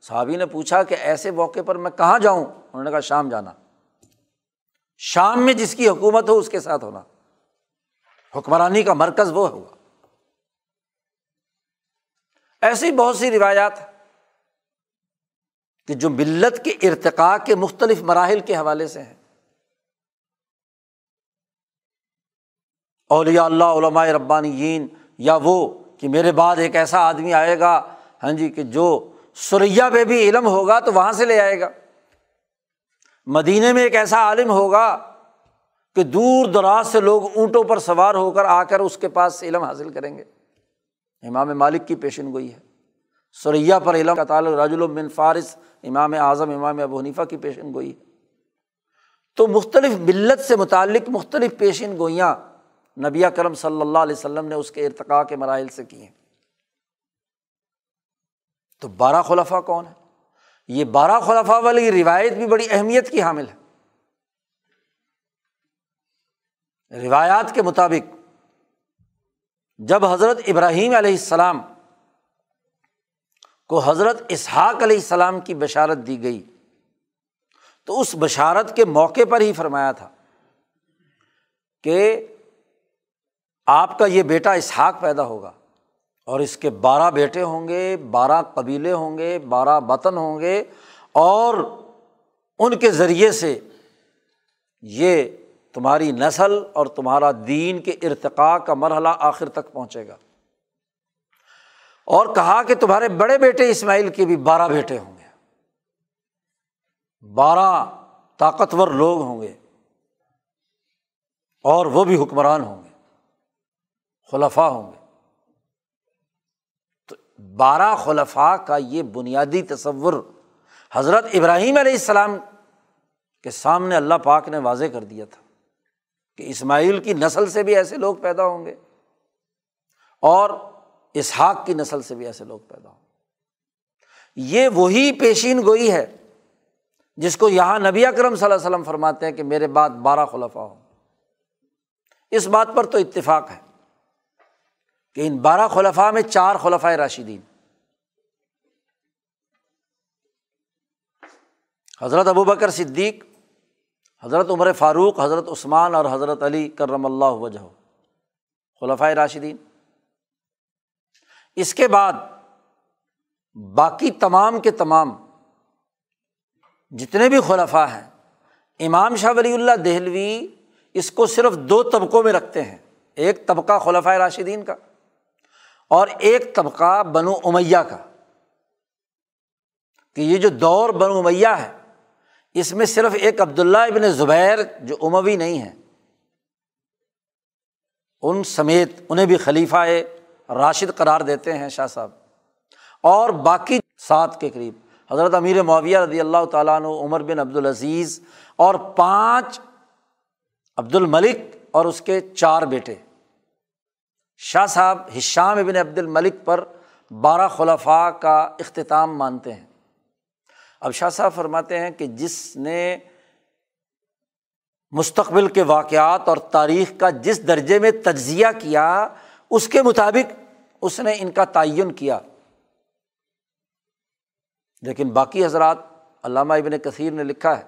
صحابی نے پوچھا کہ ایسے موقع پر میں کہاں جاؤں؟ انہوں نے کہا شام جانا۔ شام میں جس کی حکومت ہو اس کے ساتھ ہونا۔ حکمرانی کا مرکز وہ ہوگا ایسی بہت سی روایات کہ جو ملت کے ارتقاء کے مختلف مراحل کے حوالے سے ہیں۔ اولیاء اللہ، علماء ربانیین، یا وہ کہ میرے بعد ایک ایسا آدمی آئے گا ہاں جی کہ جو سریا پہ بھی علم ہوگا تو وہاں سے لے آئے گا۔ مدینے میں ایک ایسا عالم ہوگا کہ دور دراز سے لوگ اونٹوں پر سوار ہو کر آ کر اس کے پاس سے علم حاصل کریں گے۔ امام مالک کی پیشن گوئی ہے۔ سریا پر علم کا تعلق راج بن فارث امام اعظم، امام ابو حنیفہ کی پیشن گوئی ہے۔ تو مختلف ملت سے متعلق مختلف پیشن گوئیاں نبی کرم صلی اللہ علیہ وسلم نے اس کے ارتقاء کے مراحل سے کی ہیں۔ تو بارہ خلفہ کون ہے یہ بارہ خلفہ والی روایت بھی بڑی اہمیت کی حامل ہے۔ روایات کے مطابق جب حضرت ابراہیم علیہ السلام کو حضرت اسحاق علیہ السلام کی بشارت دی گئی، تو اس بشارت کے موقع پر ہی فرمایا تھا کہ آپ کا یہ بیٹا اسحاق پیدا ہوگا اور اس کے بارہ بیٹے ہوں گے، بارہ قبیلے ہوں گے، بارہ وطن ہوں گے اور ان کے ذریعے سے یہ تمہاری نسل اور تمہارا دین کے ارتقاء کا مرحلہ آخر تک پہنچے گا۔ اور کہا کہ تمہارے بڑے بیٹے اسماعیل کے بھی بارہ بیٹے ہوں گے۔ بارہ طاقتور لوگ ہوں گے۔ اور وہ بھی حکمران ہوں گے۔ خلفا ہوں گے۔ تو بارہ خلفا کا یہ بنیادی تصور حضرت ابراہیم علیہ السلام کے سامنے اللہ پاک نے واضح کر دیا تھا۔ کہ اسماعیل کی نسل سے بھی ایسے لوگ پیدا ہوں گے اور اسحاق کی نسل سے بھی ایسے لوگ پیدا ہوں گے۔ یہ وہی پیشین گوئی ہے جس کو یہاں نبی اکرم صلی اللہ علیہ وسلم فرماتے ہیں کہ میرے بعد بارہ خلفہ ہوں۔ اس بات پر تو اتفاق ہے کہ ان بارہ خلفاء میں چار خلفۂ راشدین۔ حضرت ابو بکر صدیق حضرت عمر فاروق، حضرت عثمان اور حضرت علی کرم اللہ وجہ خلفۂ راشدین۔ اس کے بعد باقی تمام کے تمام جتنے بھی خلفاء ہیں، امام شاہ ولی اللہ دہلوی اس کو صرف دو طبقوں میں رکھتے ہیں، ایک طبقہ خلفۂ راشدین کا اور ایک طبقہ بنو امیہ کا۔ کہ یہ جو دور بنو امیہ ہے اس میں صرف ایک عبداللہ ابن زبیر جو اموی نہیں ہے۔ ان سمیت انہیں بھی خلیفہ راشد قرار دیتے ہیں شاہ صاحب۔ اور باقی سات کے قریب، حضرت امیر معاویہ رضی اللہ تعالیٰ عنہ، عمر بن عبد العزیز اور پانچ عبد الملک اور اس کے چار بیٹے۔ شاہ صاحب ہشام ابن عبد الملک پر بارہ خلفاء کا اختتام مانتے ہیں۔ اب شاہ صاحب فرماتے ہیں کہ جس نے مستقبل کے واقعات اور تاریخ کا جس درجے میں تجزیہ کیا، اس کے مطابق اس نے ان کا تعین کیا۔ لیکن باقی حضرات، علامہ ابن کثیر نے لکھا ہے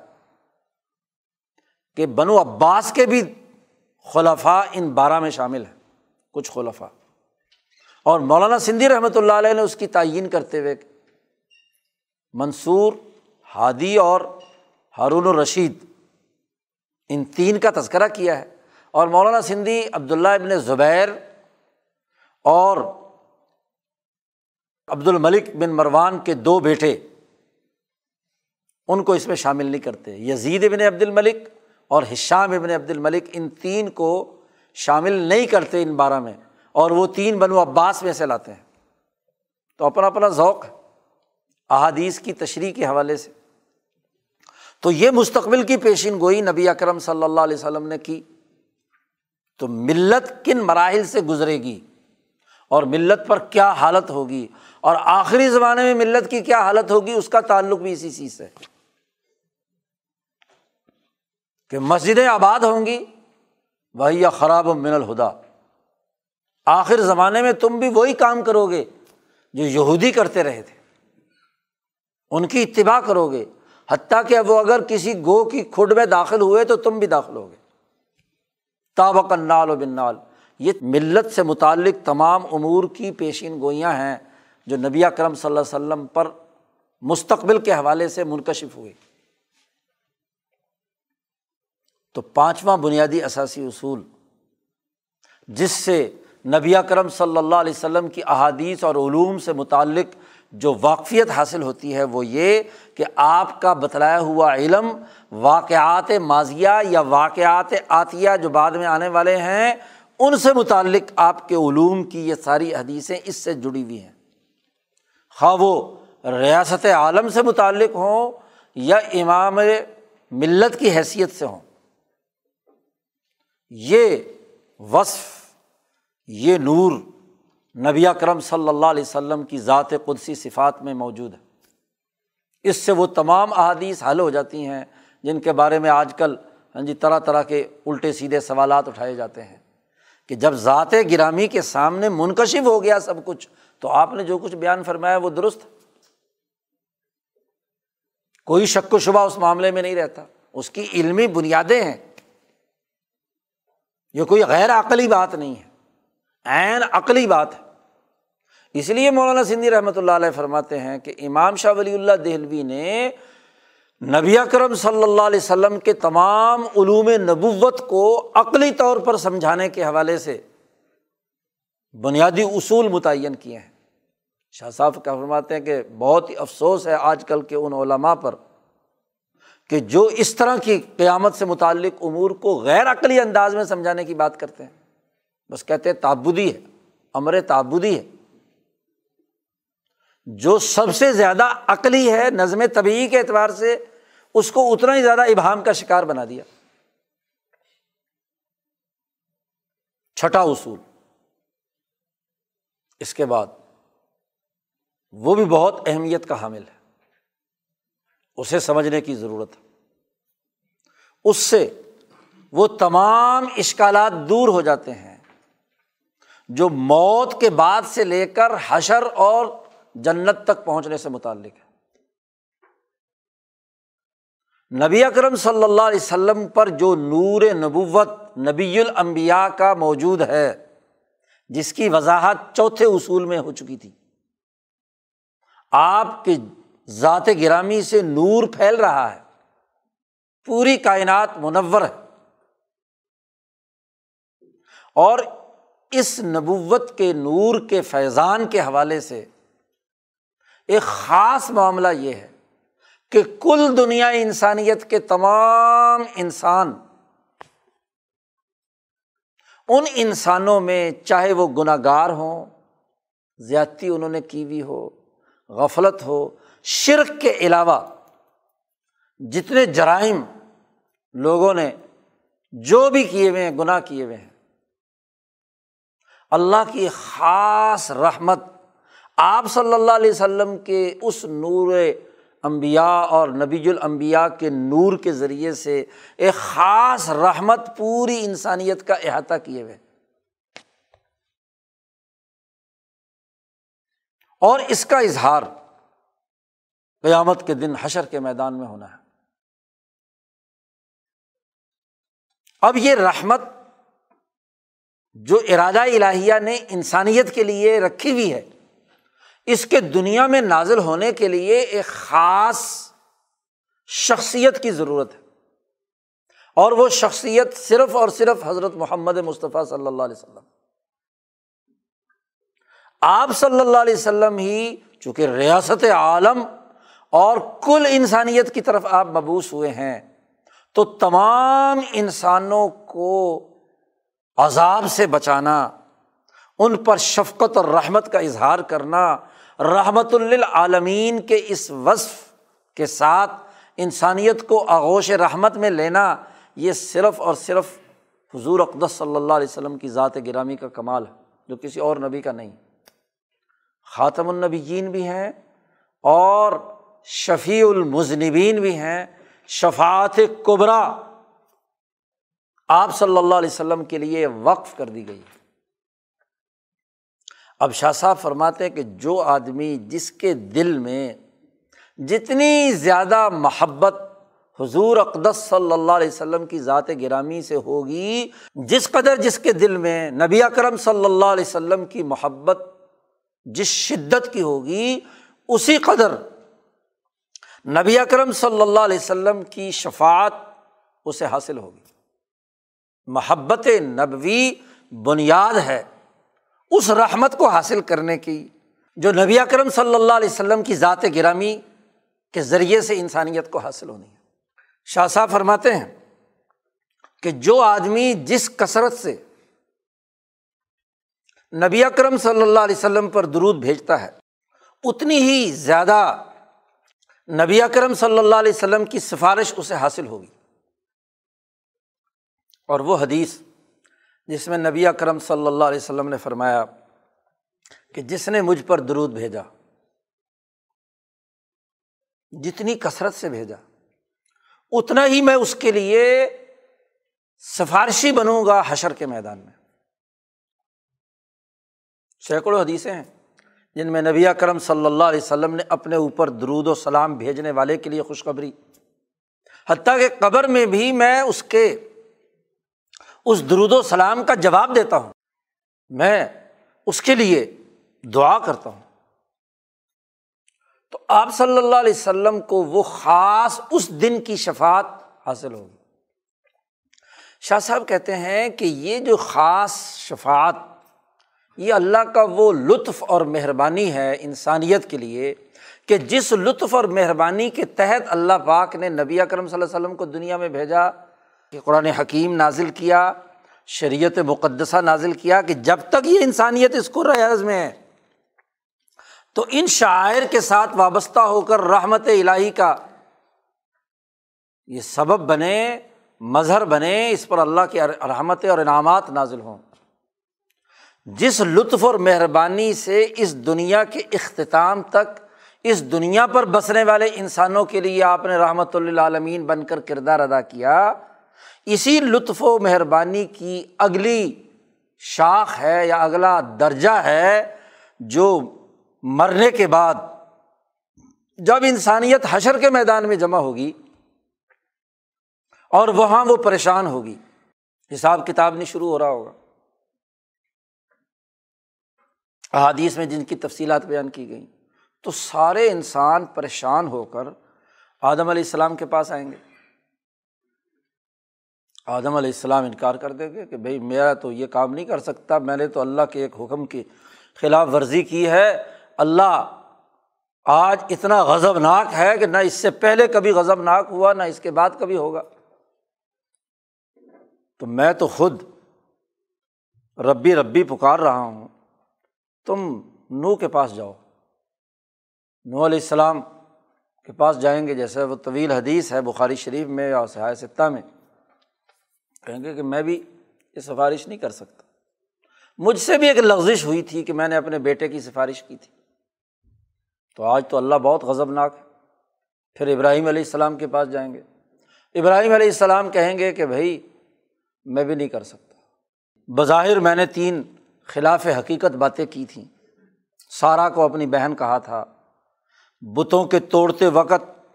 کہ بنو عباس کے بھی خلفاء ان بارہ میں شامل ہیں، کچھ خلفا اور مولانا سندھی رحمۃ اللہ علیہ نے اس کی تعین کرتے ہوئے منصور، ہادی اور ہارون الرشید، ان تین کا تذکرہ کیا ہے۔ اور مولانا سندھی، عبداللہ ابن زبیر اور عبد الملک بن مروان کے دو بیٹے، ان کو اس میں شامل نہیں کرتے۔ یزید ابن عبد الملک اور حشام ابن عبد الملک ان تین کو شامل نہیں کرتے ان بارہ میں، اور وہ تین بنو عباس میں سے لاتے ہیں۔ تو اپنا اپنا ذوق ہے احادیث کی تشریح کے حوالے سے۔ تو یہ مستقبل کی پیشین گوئی نبی اکرم صلی اللہ علیہ وسلم نے کی۔ تو ملت کن مراحل سے گزرے گی؟ اور ملت پر کیا حالت ہوگی؟ اور آخری زمانے میں ملت کی کیا حالت ہوگی؟ اس کا تعلق بھی اسی چیز سے۔ کہ مسجدیں آباد ہوں گی، وہی یا خراب و من الہدا۔ آخر زمانے میں تم بھی وہی کام کرو گے جو یہودی کرتے رہے تھے۔ ان کی اتباع کرو گے۔ حتیٰ کہ وہ اگر کسی گو کی کھڈ میں داخل ہوئے تو تم بھی داخل ہو گے تابق نال و بن نال یہ ملت سے متعلق تمام امور کی پیشین گوئیاں ہیں جو نبی کرم صلی اللہ علیہ وسلم پر مستقبل کے حوالے سے منکشف ہوئی تو پانچواں بنیادی اثاثی اصول، جس سے نبی کرم صلی اللہ علیہ وسلم کی احادیث اور علوم سے متعلق جو واقفیت حاصل ہوتی ہے وہ یہ کہ آپ کا بتلایا ہوا علم واقعات ماضیہ یا واقعات عطیہ جو بعد میں آنے والے ہیں، ان سے متعلق آپ کے علوم کی یہ ساری حدیثیں اس سے جڑی ہوئی ہیں۔ خواہ وہ ریاست عالم سے متعلق ہوں یا امام ملت کی حیثیت سے ہوں۔ یہ وصف، یہ نور نبی کرم صلی اللہ علیہ وسلم کی ذات قدسی صفات میں موجود ہے۔ اس سے وہ تمام احادیث حل ہو جاتی ہیں جن کے بارے میں آج کل ہاں جی طرح طرح کے الٹے سیدھے سوالات اٹھائے جاتے ہیں کہ جب ذات گرامی کے سامنے منکشف ہو گیا سب کچھ، تو آپ نے جو کچھ بیان فرمایا وہ درست۔ کوئی شک و شبہ اس معاملے میں نہیں رہتا۔ اس کی علمی بنیادیں ہیں۔ یہ کوئی غیر عقلی بات نہیں ہے۔ عین عقلی بات ہے۔ اس لیے مولانا سندھی رحمۃ اللہ علیہ فرماتے ہیں کہ امام شاہ ولی اللہ دہلوی نے نبی اکرم صلی اللہ علیہ وسلم کے تمام علوم نبوت کو عقلی طور پر سمجھانے کے حوالے سے بنیادی اصول متعین کیے ہیں۔ شاہ صاحب کیا فرماتے ہیں کہ بہت ہی افسوس ہے آج کل کے ان علماء پر کہ جو اس طرح کی قیامت سے متعلق امور کو غیر عقلی انداز میں سمجھانے کی بات کرتے ہیں۔ بس کہتے ہیں تعبدی ہے، امر تعبدی ہے۔ جو سب سے زیادہ عقلی ہے، نظم طبی کے اعتبار سے اس کو اتنا ہی زیادہ ابہام کا شکار بنا دیا۔ چھٹا اصول۔ اس کے بعد وہ بھی بہت اہمیت کا حامل ہے۔ اسے سمجھنے کی ضرورت ہے۔ اس سے وہ تمام اشکالات دور ہو جاتے ہیں جو موت کے بعد سے لے کر حشر اور جنت تک پہنچنے سے متعلق ہے۔ نبی اکرم صلی اللہ علیہ وسلم پر جو نور نبوت نبی المبیا کا موجود ہے، جس کی وضاحت چوتھے اصول میں ہو چکی تھی۔ آپ کے ذات گرامی سے نور پھیل رہا ہے۔ پوری کائنات منور ہے۔ اور اس نبوت کے نور کے فیضان کے حوالے سے ایک خاص معاملہ یہ ہے کہ کل دنیا انسانیت کے تمام انسان ان انسانوں میں چاہے وہ گناہ گار ہوں، زیادتی انہوں نے کی ہوئی ہو، غفلت ہو، شرک کے علاوہ جتنے جرائم لوگوں نے جو بھی کیے ہوئے ہیں، گناہ کیے ہوئے ہیں، اللہ کی خاص رحمت آپ صلی اللہ علیہ وسلم کے اس نور امبیا اور نبی المبیا کے نور کے ذریعے سے ایک خاص رحمت پوری انسانیت کا احاطہ کیے ہوئے۔ اور اس کا اظہار قیامت کے دن حشر کے میدان میں ہونا ہے۔ اب یہ رحمت جو ارادہ الہیہ نے انسانیت کے لیے رکھی ہوئی ہے اس کے دنیا میں نازل ہونے کے لیے ایک خاص شخصیت کی ضرورت ہے۔ اور وہ شخصیت صرف اور صرف حضرت محمد مصطفیٰ صلی اللہ علیہ وسلم۔ آپ صلی اللہ علیہ وسلم ہی، چونکہ ریاست عالم اور کل انسانیت کی طرف آپ مبوس ہوئے ہیں، تو تمام انسانوں کو عذاب سے بچانا، ان پر شفقت اور رحمت کا اظہار کرنا رحمت للعالمین کے اس وصف کے ساتھ انسانیت کو آغوش رحمت میں لینا، یہ صرف اور صرف حضور اقدس صلی اللہ علیہ وسلم کی ذات گرامی کا کمال ہے، جو کسی اور نبی کا نہیں۔ خاتم النبیین بھی ہیں اور شفیع المذنبین بھی ہیں۔ شفات قبرا آپ صلی اللہ علیہ وسلم کے لیے وقف کر دی گئی۔ اب شاہ صاحب فرماتے ہیں کہ جو آدمی جس کے دل میں جتنی زیادہ محبت حضور اقدس صلی اللہ علیہ وسلم کی ذات گرامی سے ہوگی، جس قدر جس کے دل میں نبی اکرم صلی اللہ علیہ وسلم کی محبت جس شدت کی ہوگی، اسی قدر نبی اکرم صلی اللہ علیہ وسلم کی شفات اسے حاصل ہوگی۔ محبت نبوی بنیاد ہے۔ اس رحمت کو حاصل کرنے کی، جو نبی اکرم صلی اللہ علیہ وسلم کی ذات گرامی کے ذریعے سے انسانیت کو حاصل ہونی ہے۔ شاہ صاحب فرماتے ہیں کہ جو آدمی جس کثرت سے نبی اکرم صلی اللہ علیہ وسلم پر درود بھیجتا ہے، اتنی ہی زیادہ نبی اکرم صلی اللہ علیہ وسلم کی سفارش اسے حاصل ہوگی۔ اور وہ حدیث جس میں نبی اکرم صلی اللہ علیہ وسلم نے فرمایا کہ جس نے مجھ پر درود بھیجا، جتنی کثرت سے بھیجا، اتنا ہی میں اس کے لیے سفارشی بنوں گا حشر کے میدان میں۔ سینکڑوں حدیثیں ہیں جن میں نبی کرم صلی اللہ علیہ وسلم نے اپنے اوپر درود و سلام بھیجنے والے کے لیے خوشخبری۔ حتیٰ کہ قبر میں بھی میں اس کے اس درود و سلام کا جواب دیتا ہوں۔ میں اس کے لیے دعا کرتا ہوں۔ تو آپ صلی اللہ علیہ وسلم کو وہ خاص اس دن کی شفات حاصل ہوگی۔ شاہ صاحب کہتے ہیں کہ یہ جو خاص شفات یہ اللہ کا وہ لطف اور مہربانی ہے انسانیت کے لیے کہ جس لطف اور مہربانی کے تحت اللہ پاک نے نبی اکرم صلی اللہ علیہ وسلم کو دنیا میں بھیجا کہ قرآن حکیم نازل کیا، شریعت مقدسہ نازل کیا کہ جب تک یہ انسانیت اس کو ریاض میں ہے، تو ان شاعر کے ساتھ وابستہ ہو کر رحمت الہی کا یہ سبب بنے، مظہر بنے، اس پر اللہ کی رحمت اور انعامات نازل ہوں۔ جس لطف اور مہربانی سے اس دنیا کے اختتام تک، اس دنیا پر بسنے والے انسانوں کے لیے آپ نے رحمۃ اللہ عالمین بن کر کردار ادا کیا اسی لطف و مہربانی کی اگلی شاخ ہے یا اگلا درجہ ہے جو مرنے کے بعد جب انسانیت حشر کے میدان میں جمع ہوگی اور وہاں وہ پریشان ہوگی، حساب کتاب نہیں شروع ہو رہا ہوگا۔ احادیث میں جن کی تفصیلات بیان کی گئیں، تو سارے انسان پریشان ہو کر آدم علیہ السلام کے پاس آئیں گے۔ آدم علیہ السلام انکار کر دیں گے کہ بھائی میرا تو یہ کام نہیں کر سکتا، میں نے تو اللہ کے ایک حکم کی خلاف ورزی کی ہے۔ اللہ آج اتنا غضب ناک ہے کہ نہ اس سے پہلے کبھی غضب ناک ہوا، نہ اس کے بعد کبھی ہوگا۔ تو میں تو خود ربی ربی پکار رہا ہوں۔ تم نو کے پاس جاؤ۔ نو علیہ السلام کے پاس جائیں گے، جیسے وہ طویل حدیث ہے بخاری شریف میں یا سہایہ ستہ میں۔ کہیں گے کہ میں بھی یہ سفارش نہیں کر سکتا۔ مجھ سے بھی ایک لغزش ہوئی تھی کہ میں نے اپنے بیٹے کی سفارش کی تھی۔ تو آج تو اللہ بہت غضب ناک ہے۔ پھر ابراہیم علیہ السلام کے پاس جائیں گے۔ ابراہیم علیہ السلام کہیں گے کہ بھائی، میں بھی نہیں کر سکتا۔ بظاہر میں نے تین خلاف حقیقت باتیں کی تھیں۔ سارا کو اپنی بہن کہا تھا۔ بتوں کے توڑتے وقت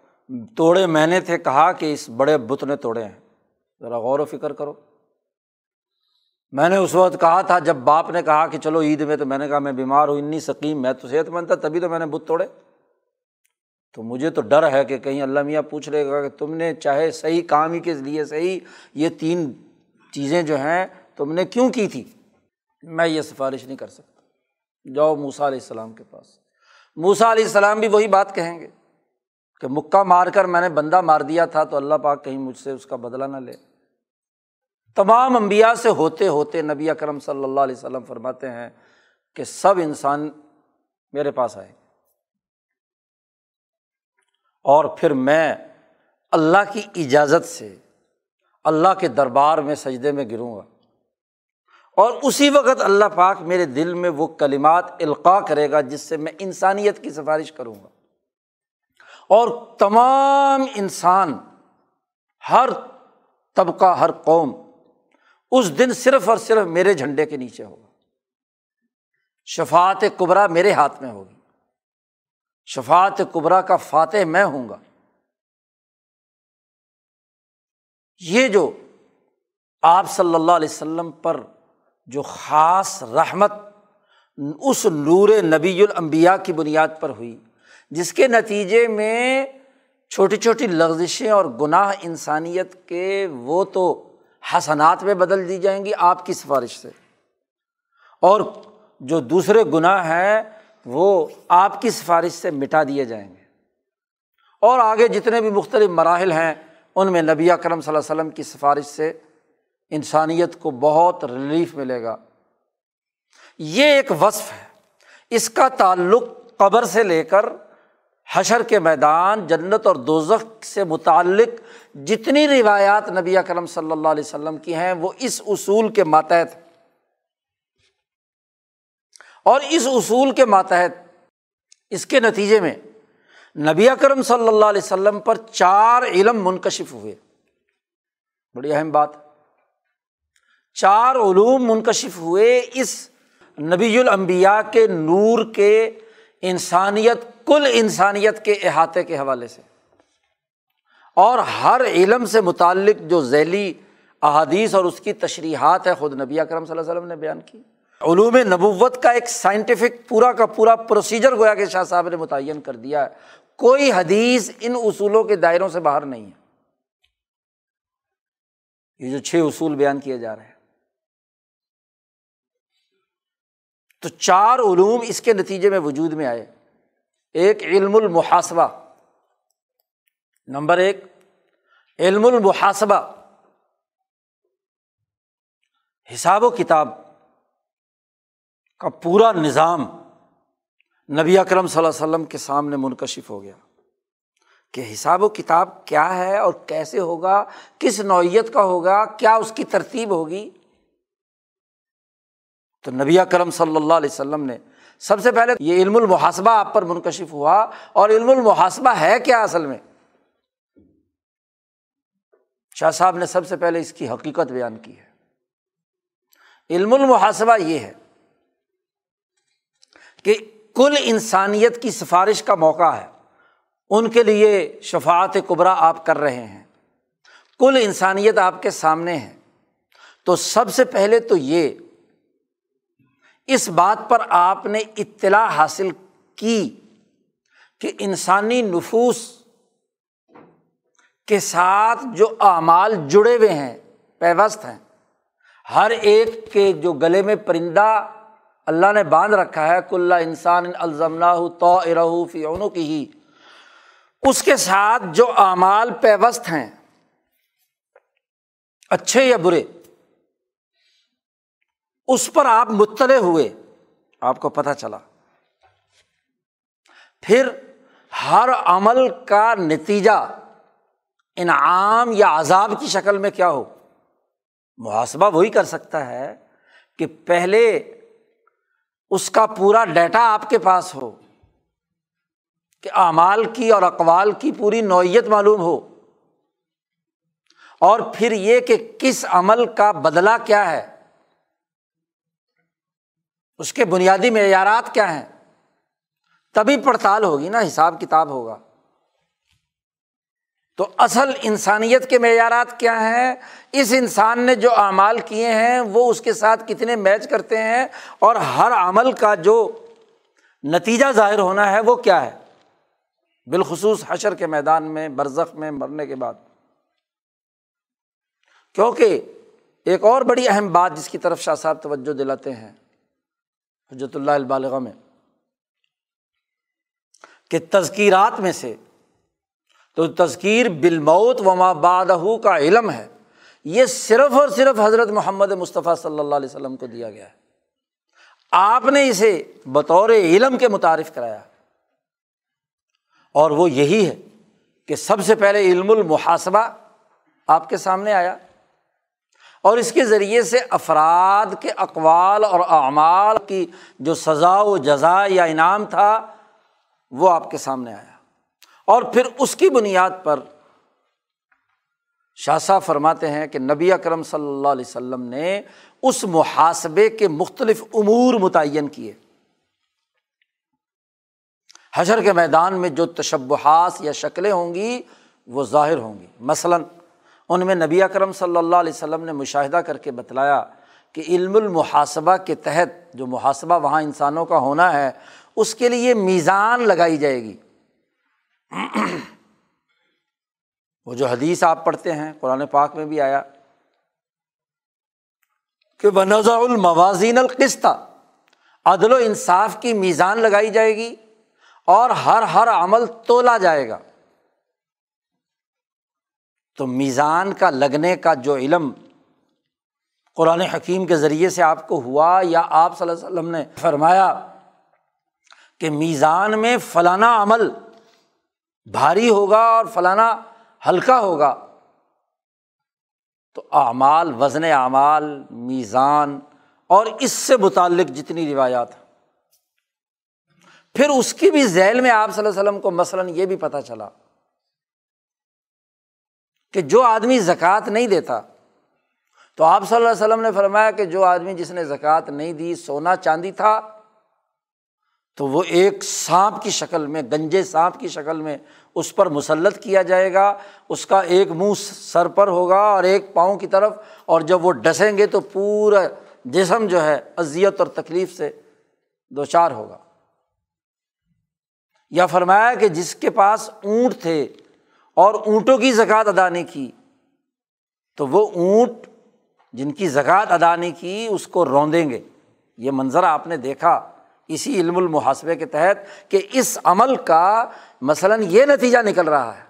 توڑے میں نے تھے، کہا کہ اس بڑے بت نے توڑے ہیں۔ ذرا غور و فکر کرو۔ میں نے اس وقت کہا تھا، جب باپ نے کہا کہ چلو عید میں تو میں نے کہا میں بیمار ہوں، انی سکیم میں تو صحت مند تھا، تبھی تو میں نے بت توڑے۔ تو مجھے تو ڈر ہے کہ کہیں اللہ میاں پوچھ لے گا کہ تم نے چاہے صحیح کام ہی کے لیے صحیح، یہ تین چیزیں جو ہیں تم نے کیوں کی تھی؟ میں یہ سفارش نہیں کر سکتا۔ جاؤ موسا علیہ السلام کے پاس۔ موسا علیہ السلام بھی وہی بات کہیں گے کہ مکہ مار کر میں نے بندہ مار دیا تھا تو اللہ پاک کہیں مجھ سے اس کا بدلا نہ لے۔ تمام امبیا سے ہوتے ہوتے نبی اکرم صلی اللہ علیہ وسلم فرماتے ہیں کہ سب انسان میرے پاس آئے۔ اور پھر میں اللہ کی اجازت سے اللہ کے دربار میں سجدے میں گروں گا۔ اور اسی وقت اللہ پاک میرے دل میں وہ کلمات القاع کرے گا جس سے میں انسانیت کی سفارش کروں گا۔ اور تمام انسان، ہر طبقہ، ہر قوم اس دن صرف اور صرف میرے جھنڈے کے نیچے ہوگا۔ شفات قبرا میرے ہاتھ میں ہوگی۔ شفات قبرا کا فاتح میں ہوں گا۔ یہ جو آپ صلی اللہ علیہ وسلم پر جو خاص رحمت اس نور نبی المبیا کی بنیاد پر ہوئی، جس کے نتیجے میں چھوٹی چھوٹی لغزشیں اور گناہ انسانیت کے، وہ تو حسنات میں بدل دی جائیں گی آپ کی سفارش سے۔ اور جو دوسرے گناہ ہیں، وہ آپ کی سفارش سے مٹا دیے جائیں گے۔ اور آگے جتنے بھی مختلف مراحل ہیں، ان میں نبی کرم صلی اللہ علیہ وسلم کی سفارش سے انسانیت کو بہت ریلیف ملے گا۔ یہ ایک وصف ہے۔ اس کا تعلق قبر سے لے کر حشر کے میدان جنت اور دوزخ سے متعلق جتنی روایات نبی کرم صلی اللہ علیہ وسلم کی ہیں، وہ اس اصول کے ماتحت اور اس اصول کے ماتحت اس کے نتیجے میں نبی کرم صلی اللہ علیہ وسلم پر چار علم منکشف ہوئے۔ بڑی اہم بات، چار علوم منکشف ہوئے اس نبی المبیا کے نور کے انسانیت کل انسانیت کے احاطے کے حوالے سے۔ اور ہر علم سے متعلق جو ذیلی احادیث اور اس کی تشریحات ہے خود نبی اکرم صلی اللہ علیہ وسلم نے بیان کی۔ علوم نبوت کا ایک سائنٹیفک پورا کا پورا پروسیجر گویا کہ شاہ صاحب نے متعین کر دیا ہے۔ کوئی حدیث ان اصولوں کے دائروں سے باہر نہیں ہے۔ یہ جو چھ اصول بیان کیے جا رہے ہیں۔ تو چار علوم اس کے نتیجے میں وجود میں آئے۔ ایک علم المحاسبہ۔ نمبر ایک، علم المحاسبہ۔ حساب و کتاب کا پورا نظام نبی اکرم صلی اللہ علیہ وسلم کے سامنے منکشف ہو گیا کہ حساب و کتاب کیا ہے اور کیسے ہوگا، کس نوعیت کا ہوگا، کیا اس کی ترتیب ہوگی۔ تو نبی کرم صلی اللہ علیہ وسلم نے سب سے پہلے یہ علم المحاسبہ آپ پر منکشف ہوا اور علم المحاسبہ ہے کیا اصل میں؟ شاہ صاحب نے سب سے پہلے اس کی حقیقت بیان کی ہے۔ علم المحاسبہ یہ ہے کہ کل انسانیت کی سفارش کا موقع ہے۔ ان کے لیے شفات قبرا آپ کر رہے ہیں۔ کل انسانیت آپ کے سامنے ہے۔ تو سب سے پہلے تو یہ اس بات پر آپ نے اطلاع حاصل کی کہ انسانی نفوس کے ساتھ جو اعمال جڑے ہوئے ہیں، پیوست ہیں، ہر ایک کے جو گلے میں پرندہ اللہ نے باندھ رکھا ہے کلّا انسان الزمنا تو ارو فیونوں کی ہی اس کے ساتھ جو اعمال پیوست ہیں، اچھے یا برے؟ اس پر آپ مطلع ہوئے، آپ کو پتہ چلا۔ پھر ہر عمل کا نتیجہ انعام یا عذاب کی شکل میں کیا ہو؟ محاسبہ وہی کر سکتا ہے کہ پہلے اس کا پورا ڈیٹا آپ کے پاس ہو، کہ اعمال کی اور اقوال کی پوری نوعیت معلوم ہو۔ اور پھر یہ کہ کس عمل کا بدلا کیا ہے؟ اس کے بنیادی معیارات کیا ہیں؟ تبھی پڑتال ہوگی نا، حساب کتاب ہوگا۔ تو اصل انسانیت کے معیارات کیا ہیں؟ اس انسان نے جو اعمال کیے ہیں، وہ اس کے ساتھ کتنے میچ کرتے ہیں؟ اور ہر عمل کا جو نتیجہ ظاہر ہونا ہے، وہ کیا ہے؟ بالخصوص حشر کے میدان میں، برزخ میں، مرنے کے بعد۔ کیونکہ ایک اور بڑی اہم بات جس کی طرف شاہ صاحب توجہ دلاتے ہیں حجرت اللہ البالغ میں، کہ تذکیرات میں سے، تو تذکیر بالموت وما بادہ کا علم ہے، یہ صرف اور صرف حضرت محمد مصطفیٰ صلی اللہ علیہ وسلم کو دیا گیا ہے۔ آپ نے اسے بطور علم کے متعارف کرایا۔ اور وہ یہی ہے کہ سب سے پہلے علم المحاسبہ آپ کے سامنے آیا۔ اور اس کے ذریعے سے افراد کے اقوال اور اعمال کی جو سزا و جزا یا انعام تھا، وہ آپ کے سامنے آیا۔ اور پھر اس کی بنیاد پر شاہ فرماتے ہیں کہ نبی اکرم صلی اللہ علیہ وسلم نے اس محاسبے کے مختلف امور متعین کیے۔ حشر کے میدان میں جو تشبہات یا شکلیں ہوں گی، وہ ظاہر ہوں گی۔ مثلاً ان میں نبی اکرم صلی اللہ علیہ وسلم نے مشاہدہ کر کے بتلایا کہ علم المحاسبہ کے تحت جو محاسبہ وہاں انسانوں کا ہونا ہے، اس کے لیے میزان لگائی جائے گی۔ وہ جو حدیث آپ پڑھتے ہیں، قرآن پاک میں بھی آیا کہ بنازع الموازین القستہ عدل و انصاف کی میزان لگائی جائے گی اور ہر ہر عمل تولا جائے گا۔ تو میزان کا لگنے کا جو علم قرآن حکیم کے ذریعے سے آپ کو ہوا یا آپ صلی اللہ علیہ وسلم نے فرمایا کہ میزان میں فلانا عمل بھاری ہوگا اور فلانا ہلکا ہوگا، تو اعمال، وزن اعمال، میزان اور اس سے متعلق جتنی روایات ہیں۔ پھر اس کی بھی ذیل میں آپ صلی اللہ علیہ وسلم کو مثلاً یہ بھی پتہ چلا کہ جو آدمی زکوٰۃ نہیں دیتا، تو آپ صلی اللہ علیہ وسلم نے فرمایا کہ جو آدمی جس نے زکوٰۃ نہیں دی، سونا چاندی تھا، تو وہ ایک سانپ کی شکل میں، گنجے سانپ کی شکل میں اس پر مسلط کیا جائے گا، اس کا ایک منہ سر پر ہوگا اور ایک پاؤں کی طرف، اور جب وہ ڈسیں گے تو پورا جسم جو ہے اذیت اور تکلیف سے دو چار ہوگا۔ یا فرمایا کہ جس کے پاس اونٹ تھے اور اونٹوں کی زکوٰۃ ادا نہیں کی۔ تو وہ اونٹ جن کی زکوٰۃ ادا نہیں کی، اس کو روندیں گے۔ یہ منظر آپ نے دیکھا اسی علم المحاسبے کے تحت کہ اس عمل کا مثلاً یہ نتیجہ نکل رہا ہے۔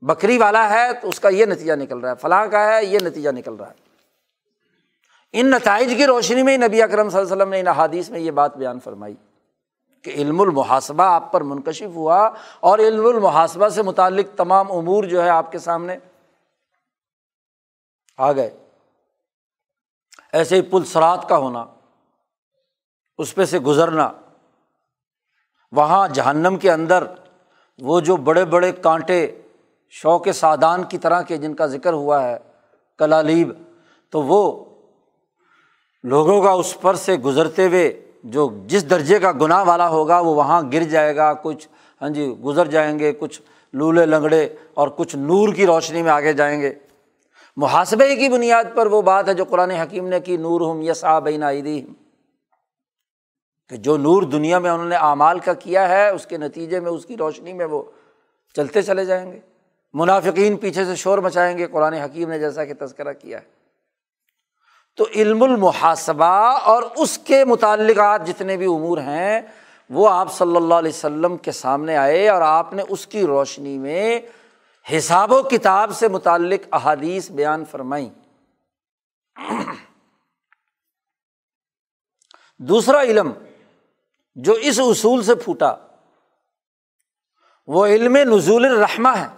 بکری والا ہے تو اس کا یہ نتیجہ نکل رہا ہے، فلاں کا ہے، یہ نتیجہ نکل رہا ہے۔ ان نتائج کی روشنی میں نبی اکرم صلی اللہ علیہ وسلم نے ان حادیث میں یہ بات بیان فرمائی۔ کہ علم المحاسبہ آپ پر منکشف ہوا اور علم المحاسبہ سے متعلق تمام امور جو ہے آپ کے سامنے آ گئے۔ ایسے ہی پل سرات کا ہونا، اس پہ سے گزرنا، وہاں جہنم کے اندر وہ جو بڑے بڑے کانٹے شوق سادان کی طرح کے جن کا ذکر ہوا ہے، کلالیب، تو وہ لوگوں کا اس پر سے گزرتے ہوئے جو جس درجے کا گناہ والا ہوگا وہ وہاں گر جائے گا، کچھ ہاں جی گزر جائیں گے، کچھ لولے لنگڑے اور کچھ نور کی روشنی میں آگے جائیں گے۔ محاسبے کی بنیاد پر وہ بات ہے جو قرآن حکیم نے کی نور ہم یس آبین عیدی کہ جو نور دنیا میں انہوں نے اعمال کا کیا ہے، اس کے نتیجے میں، اس کی روشنی میں وہ چلتے چلے جائیں گے۔ منافقین پیچھے سے شور مچائیں گے، قرآن حکیم نے جیسا کہ تذکرہ کیا ہے۔ تو علم المحاسبہ اور اس کے متعلقات جتنے بھی امور ہیں، وہ آپ صلی اللہ علیہ وسلم کے سامنے آئے اور آپ نے اس کی روشنی میں حساب و کتاب سے متعلق احادیث بیان فرمائی دوسرا علم جو اس اصول سے پھوٹا، وہ علم نزول الرحمہ ہے۔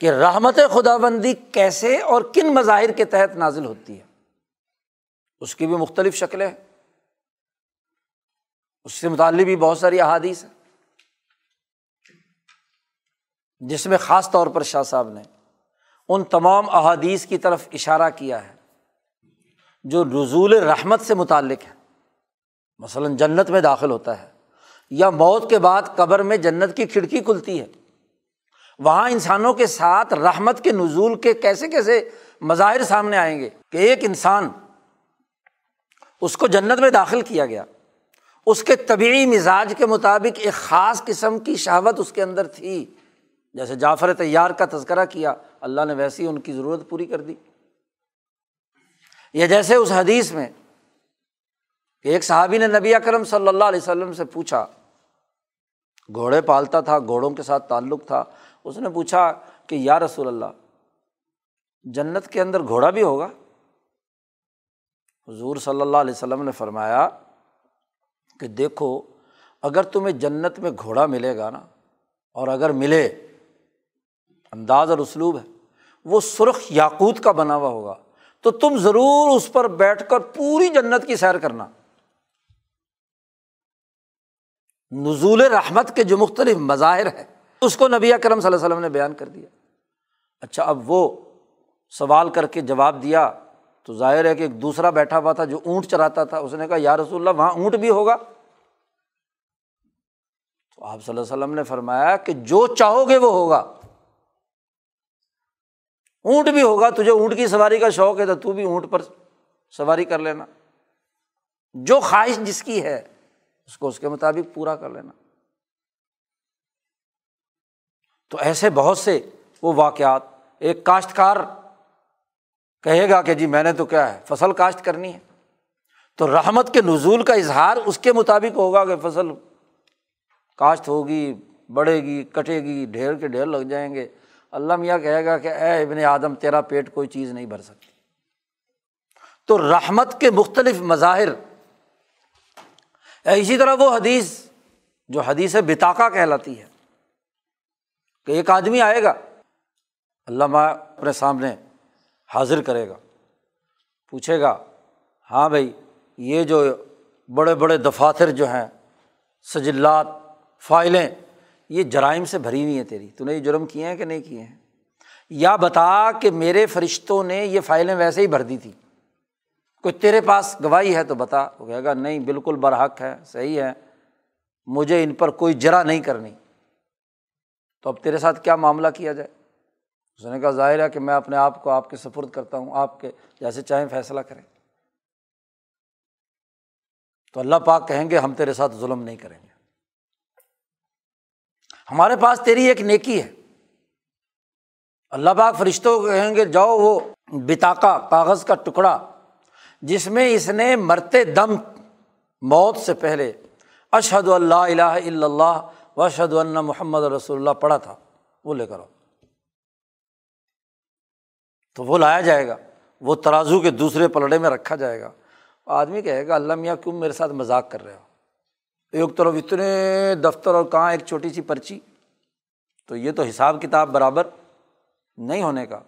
کہ رحمت خدا بندی کیسے اور کن مظاہر کے تحت نازل ہوتی ہے۔ اس کی بھی مختلف شکلیں ہیں۔ اس سے متعلق بھی بہت ساری احادیث ہیں۔ جس میں خاص طور پر شاہ صاحب نے ان تمام احادیث کی طرف اشارہ کیا ہے جو رضول رحمت سے متعلق ہے مثلاً جنت میں داخل ہوتا ہے یا موت کے بعد قبر میں جنت کی کھڑکی کھلتی ہے۔ وہاں انسانوں کے ساتھ رحمت کے نزول کے کیسے کیسے مظاہر سامنے آئیں گے کہ ایک انسان اس کو جنت میں داخل کیا گیا۔ اس کے طبعی مزاج کے مطابق ایک خاص قسم کی شہوت اس کے اندر تھی۔ جیسے جعفر تیار کا تذکرہ کیا، اللہ نے ویسی ان کی ضرورت پوری کر دی۔ یا جیسے اس حدیث میں کہ ایک صحابی نے نبی اکرم صلی اللہ علیہ وسلم سے پوچھا، گھوڑے پالتا تھا، گھوڑوں کے ساتھ تعلق تھا اس نے پوچھا کہ یا رسول اللہ، جنت کے اندر گھوڑا بھی ہوگا؟ حضور صلی اللہ علیہ وسلم نے فرمایا کہ دیکھو، اگر تمہیں جنت میں گھوڑا ملے گا نا، اور اگر ملے، انداز اور اسلوب ہے، وہ سرخ یاقوت کا بنا ہوا ہوگا، تو تم ضرور اس پر بیٹھ کر پوری جنت کی سیر کرنا۔ نزول رحمت کے جو مختلف مظاہر ہیں اس کو نبی کرم صلی اللہ علیہ وسلم نے بیان کر دیا۔ اچھا اب وہ سوال کر کے جواب دیا تو ظاہر ہے کہ ایک دوسرا بیٹھا ہوا تھا جو اونٹ چراتا تھا، اس نے کہا، یا رسول اللہ، وہاں اونٹ بھی ہوگا؟ تو آپ صلی اللہ علیہ وسلم نے فرمایا کہ جو چاہو گے وہ ہوگا۔ اونٹ بھی ہوگا، تجھے اونٹ کی سواری کا شوق ہے تو تو بھی اونٹ پر سواری کر لینا۔ جو خواہش جس کی ہے، اس کو اس کے مطابق پورا کر لینا۔ تو ایسے بہت سے وہ واقعات، ایک کاشتکار کہے گا کہ جی میں نے تو کیا ہے، فصل کاشت کرنی ہے۔ تو رحمت کے نزول کا اظہار اس کے مطابق ہوگا کہ فصل کاشت ہوگی، بڑھے گی، کٹے گی، ڈھیر کے ڈھیر لگ جائیں گے۔ اللہ میاں کہے گا کہ اے ابن آدم، تیرا پیٹ کوئی چیز نہیں بھر سکتی۔ تو رحمت کے مختلف مظاہر۔ اسی طرح وہ حدیث جو حدیث بتاقا کہلاتی ہے۔ کہ ایک آدمی آئے گا اللہ اپنے سامنے حاضر کرے گا، پوچھے گا ہاں بھائی، یہ جو بڑے بڑے دفاتر جو ہیں، سجلات، فائلیں، یہ جرائم سے بھری ہوئی ہیں تیری، تو نے یہ جرم کیے ہیں کہ نہیں کیے ہیں؟ یا بتا کہ میرے فرشتوں نے یہ فائلیں ویسے ہی بھر دی تھی۔ کوئی تیرے پاس گواہی ہے تو بتا۔ وہ کہے گا، نہیں، بالکل برحق ہے، صحیح ہے، مجھے ان پر کوئی جرا نہیں کرنی۔ تو اب تیرے ساتھ کیا معاملہ کیا جائے؟ اس نے کہا، ظاہر ہے کہ میں اپنے آپ کو آپ کے سفرد کرتا ہوں، آپ کے جیسے چاہیں فیصلہ کریں۔ تو اللہ پاک کہیں گے، ہم تیرے ساتھ ظلم نہیں کریں گے۔ ہمارے پاس تیری ایک نیکی ہے۔ اللہ پاک فرشتوں کو کہیں گے، جاؤ وہ بتاقا کاغذ کا ٹکڑا، جس میں اس نے مرتے دم موت سے پہلے اشد اللہ الہ الا اللہ و اشد اللہ محمد رسول اللہ پڑھا تھا، وہ لے کر آؤ۔ تو وہ لایا جائے گا، وہ ترازو کے دوسرے پلڑے میں رکھا جائے گا۔ آدمی کہے گا، اللہ میاں کیوں میرے ساتھ مذاق کر رہے ہو؟ ایک طرف اتنے دفتر اور کہاں ایک چھوٹی سی پرچی؟ تو یہ تو حساب کتاب برابر نہیں ہونے کا۔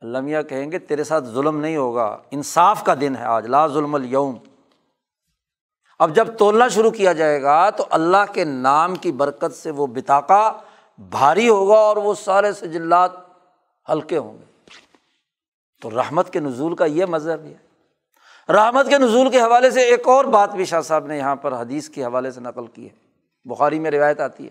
اللہ میاں کہیں گے، تیرے ساتھ ظلم نہیں ہوگا، انصاف کا دن ہے آج، لا ظلم الوم اب جب تولنا شروع کیا جائے گا تو اللہ کے نام کی برکت سے وہ بتاقا بھاری ہوگا اور وہ سارے سجلات ہلکے ہوں گے۔ تو رحمت کے نزول کا یہ مذہب ہے۔ رحمت کے نزول کے حوالے سے ایک اور بات بھی شاہ صاحب نے یہاں پر حدیث کے حوالے سے نقل کی ہے۔ بخاری میں روایت آتی ہے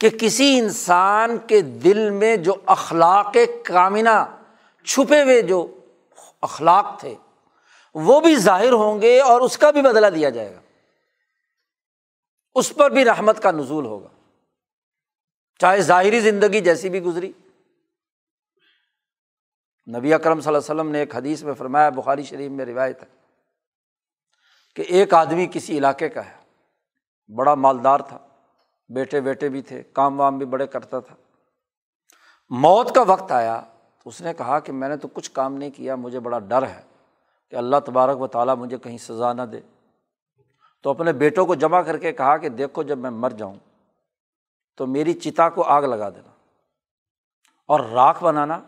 کہ کسی انسان کے دل میں جو اخلاق کامنہ چھپے ہوئے جو اخلاق تھے وہ بھی ظاہر ہوں گے اور اس کا بھی بدلا دیا جائے گا۔ اس پر بھی رحمت کا نزول ہوگا۔ چاہے ظاہری زندگی جیسی بھی گزری۔ نبی اکرم صلی اللہ علیہ وسلم نے ایک حدیث میں فرمایا، بخاری شریف میں روایت ہے کہ ایک آدمی کسی علاقے کا ہے، بڑا مالدار تھا، بیٹے بیٹے بھی تھے، کام وام بھی بڑے کرتا تھا۔ موت کا وقت آیا تو اس نے کہا کہ میں نے تو کچھ کام نہیں کیا، مجھے بڑا ڈر ہے۔ کہ اللہ تبارک و تعالیٰ مجھے کہیں سزا نہ دے۔ تو اپنے بیٹوں کو جمع کر کے کہا کہ دیکھو جب میں مر جاؤں تو میری چتا کو آگ لگا دینا اور راکھ بنانا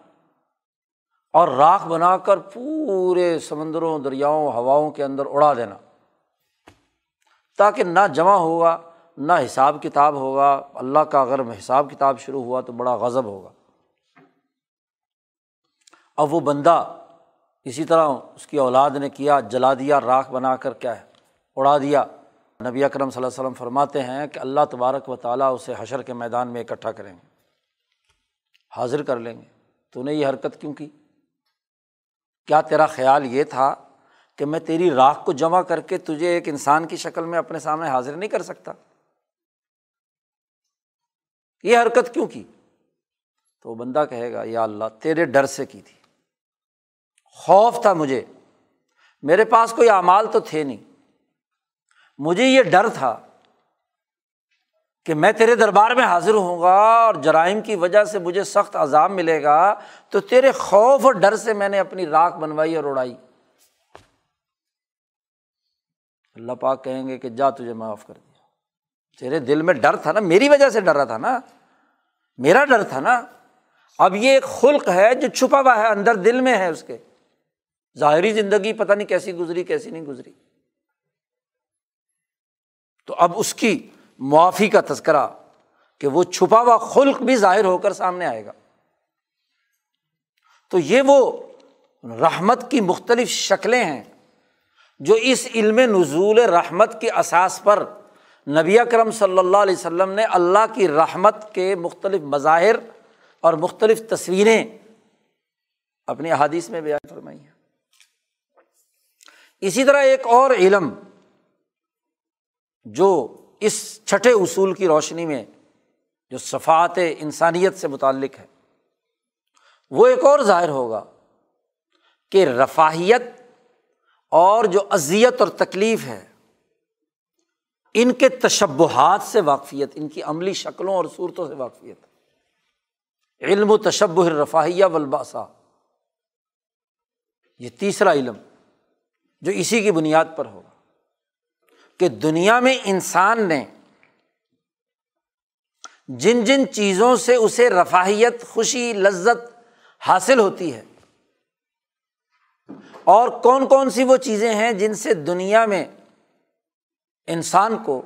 اور راکھ بنا کر پورے سمندروں، دریاؤں، ہواؤں کے اندر اڑا دینا تاکہ نہ جمع ہوگا، نہ حساب کتاب ہوگا۔ اللہ کا اگر حساب کتاب شروع ہوا تو بڑا غضب ہوگا۔ اب وہ بندہ اسی طرح اس کی اولاد نے کیا، جلا دیا راکھ بنا کر کیا ہے؟ اڑا دیا۔ نبی اکرم صلی اللہ علیہ وسلم فرماتے ہیں کہ اللہ تبارک و تعالیٰ اسے حشر کے میدان میں اکٹھا کریں گے، حاضر کر لیں گے۔ تو نے یہ حرکت کیوں کی؟ کیا تیرا خیال یہ تھا کہ میں تیری راکھ کو جمع کر کے تجھے ایک انسان کی شکل میں اپنے سامنے حاضر نہیں کر سکتا؟ یہ حرکت کیوں کی؟ تو بندہ کہے گا، یا اللہ تیرے ڈر سے کی تھی۔ خوف تھا مجھے۔ میرے پاس کوئی اعمال تو تھے نہیں۔ مجھے یہ ڈر تھا کہ میں تیرے دربار میں حاضر ہوں گا اور جرائم کی وجہ سے مجھے سخت عذاب ملے گا، تو تیرے خوف اور ڈر سے میں نے اپنی راکھ بنوائی اور اڑائی۔ اللہ پاک کہیں گے کہ جا تجھے معاف کر دیا۔ تیرے دل میں ڈر تھا نا، میری وجہ سے ڈر رہا تھا نا۔ میرا ڈر تھا نا۔ اب یہ ایک خلق ہے جو چھپا ہوا ہے، اندر دل میں ہے اس کے۔ ظاہری زندگی پتہ نہیں کیسی گزری، کیسی نہیں گزری۔ تو اب اس کی معافی کا تذکرہ کہ وہ چھپا ہوا خلق بھی ظاہر ہو کر سامنے آئے گا۔ تو یہ وہ رحمت کی مختلف شکلیں ہیں جو اس علم نزول رحمت کے اساس پر نبی اکرم صلی اللہ علیہ وسلم نے اللہ کی رحمت کے مختلف مظاہر اور مختلف تصویریں اپنی احادیث میں بیان فرمائی ہیں۔ اسی طرح ایک اور علم جو اس چھٹے اصول کی روشنی میں جو صفات انسانیت سے متعلق ہے، وہ ایک اور ظاہر ہوگا کہ رفاہیت اور جو اذیت اور تکلیف ہے، ان کے تشبہات سے واقفیت، ان کی عملی شکلوں اور صورتوں سے واقفیت۔ علم و تشب رفاہیہ ولباسا یہ تیسرا علم۔ جو اسی کی بنیاد پر ہوگا کہ دنیا میں انسان نے جن جن چیزوں سے اسے رفاہیت، خوشی، لذت حاصل ہوتی ہے، اور کون کون سی وہ چیزیں ہیں جن سے دنیا میں انسان کو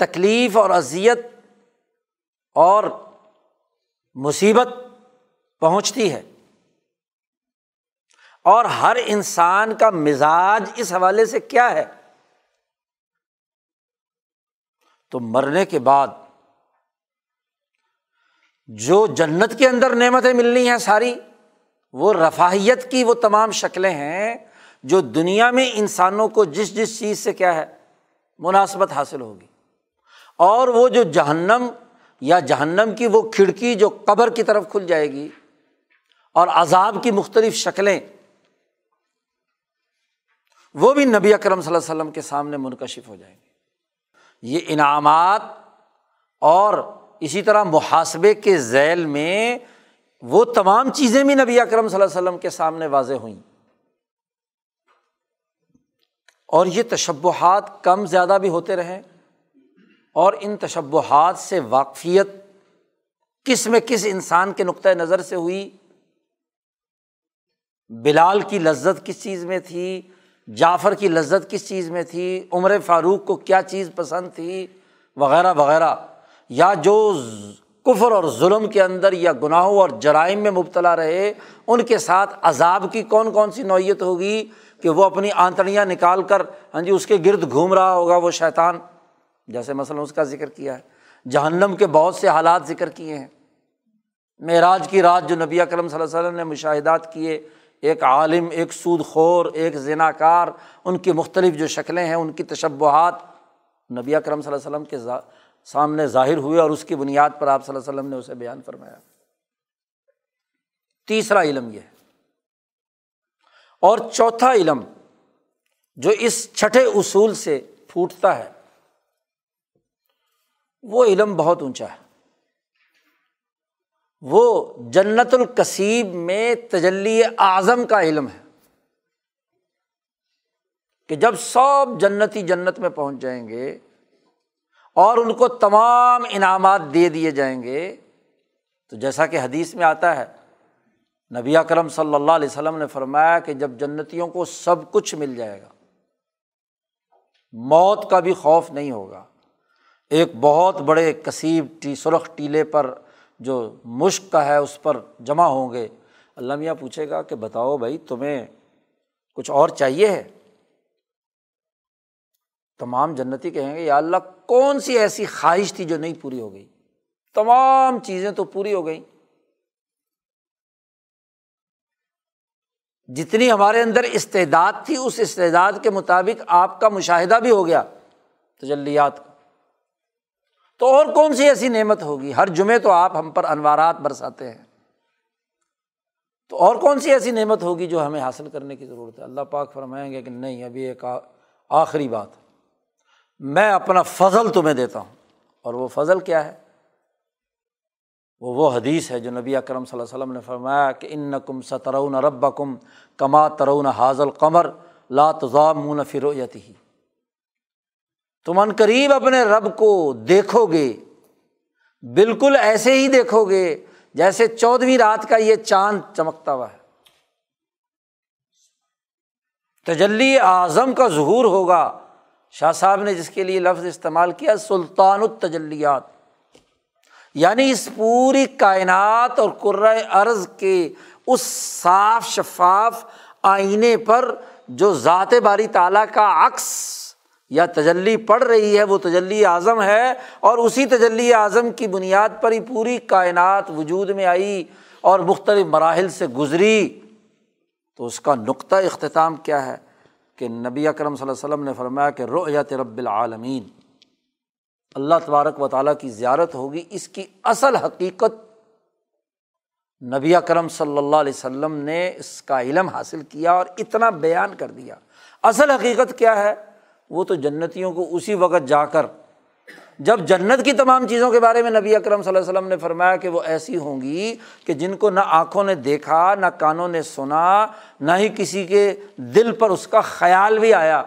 تکلیف اور اذیت اور مصیبت پہنچتی ہے۔ اور ہر انسان کا مزاج اس حوالے سے کیا ہے؟ تو مرنے کے بعد جو جنت کے اندر نعمتیں ملنی ہیں ساری، وہ رفاہیت کی وہ تمام شکلیں ہیں جو دنیا میں انسانوں کو جس جس چیز سے کیا ہے، مناسبت حاصل ہوگی۔ اور وہ جو جہنم یا جہنم کی وہ کھڑکی جو قبر کی طرف کھل جائے گی اور عذاب کی مختلف شکلیں وہ بھی نبی اکرم صلی اللہ علیہ وسلم کے سامنے منکشف ہو جائیں گے۔ یہ انعامات اور اسی طرح محاسبے کے ذیل میں وہ تمام چیزیں بھی نبی اکرم صلی اللہ علیہ وسلم کے سامنے واضح ہوئیں۔ اور یہ تشبہات کم زیادہ بھی ہوتے رہیں اور ان تشبہات سے واقفیت کس میں کس انسان کے نقطۂ نظر سے ہوئی، بلال کی لذت کس چیز میں تھی جعفر کی لذت کس چیز میں تھی؟ عمر فاروق کو کیا چیز پسند تھی؟ وغیرہ وغیرہ۔ یا جو کفر اور ظلم کے اندر یا گناہوں اور جرائم میں مبتلا رہے، ان کے ساتھ عذاب کی کون کون سی نوعیت ہوگی کہ وہ اپنی آنتڑیاں نکال کر ہاں جی اس کے گرد گھوم رہا ہوگا وہ شیطان؟ جیسے مثلاً اس کا ذکر کیا ہے۔ جہنم کے بہت سے حالات ذکر کیے ہیں۔ معراج کی رات جو نبی اکرم صلی اللہ علیہ وسلم نے مشاہدات کیے ایک عالم، ایک سود خور ایک زنا کار ان کی مختلف جو شکلیں ہیں، ان کی تشبہات نبی اکرم صلی اللہ علیہ وسلم کے سامنے ظاہر ہوئے اور اس کی بنیاد پر آپ صلی اللہ علیہ وسلم نے اسے بیان فرمایا۔ تیسرا علم یہ ہے۔ اور چوتھا علم جو اس چھٹے اصول سے پھوٹتا ہے، وہ علم بہت اونچا ہے۔ وہ جنت القصیب میں تجلی اعظم کا علم ہے کہ جب سب جنتی جنت میں پہنچ جائیں گے اور ان کو تمام انعامات دے دیے جائیں گے، تو جیسا کہ حدیث میں آتا ہے، نبی اکرم صلی اللہ علیہ وسلم نے فرمایا کہ جب جنتیوں کو سب کچھ مل جائے گا، موت کا بھی خوف نہیں ہوگا۔ ایک بہت بڑے کثیب ٹی، سرخ ٹیلے پر جو مشق کا ہے اس پر جمع ہوں گے۔ اللہ میاں پوچھے گا کہ بتاؤ بھائی تمہیں کچھ اور چاہیے ہے؟ تمام جنتی کہیں گے، یا اللہ کون سی ایسی خواہش تھی جو نہیں پوری ہو گئی؟ تمام چیزیں تو پوری ہو گئیں۔ جتنی ہمارے اندر استعداد تھی، اس استعداد کے مطابق آپ کا مشاہدہ بھی ہو گیا۔ تجلیات۔ کا تو اور کون سی ایسی نعمت ہوگی؟ ہر جمعے تو آپ ہم پر انوارات برساتے ہیں۔ تو اور کون سی ایسی نعمت ہوگی جو ہمیں حاصل کرنے کی ضرورت ہے؟ اللہ پاک فرمائیں گے کہ نہیں ابھی ایک آخری بات۔ میں اپنا فضل تمہیں دیتا ہوں۔ اور وہ فضل کیا ہے؟ وہ وہ حدیث ہے جو نبی اکرم صلی اللہ علیہ وسلم نے فرمایا کہ ان کم سترون رب کم کما ترون حاضل قمر لاتضام فرویت ہی تم ان قریب اپنے رب کو دیکھو گے بالکل ایسے ہی دیکھو گے جیسے چودھویں رات کا یہ چاند چمکتا ہوا ہے۔ تجلی اعظم کا ظہور ہوگا۔ شاہ صاحب نے جس کے لیے لفظ استعمال کیا، سلطان التجلیات۔ یعنی اس پوری کائنات اور کرض کے اس صاف شفاف آئینے پر جو ذات باری تعالیٰ کا عکس یا تجلی پڑ رہی ہے، وہ تجلی اعظم ہے اور اسی تجلی اعظم کی بنیاد پر ہی پوری کائنات وجود میں آئی اور مختلف مراحل سے گزری۔ تو اس کا نقطۂ اختتام کیا ہے کہ نبی اکرم صلی اللہ علیہ وسلم نے فرمایا کہ رعیت رب العالمین، اللہ تبارک و تعالیٰ کی زیارت ہوگی، اس کی اصل حقیقت نبی اکرم صلی اللہ علیہ وسلم نے اس کا علم حاصل کیا اور اتنا بیان کر دیا۔ اصل حقیقت کیا ہے؟ وہ تو جنتیوں کو اسی وقت جا کر، جب جنت کی تمام چیزوں کے بارے میں نبی اکرم صلی اللہ علیہ وسلم نے فرمایا کہ وہ ایسی ہوں گی کہ جن کو نہ آنکھوں نے دیکھا، نہ کانوں نے سنا، نہ ہی کسی کے دل پر اس کا خیال بھی آیا۔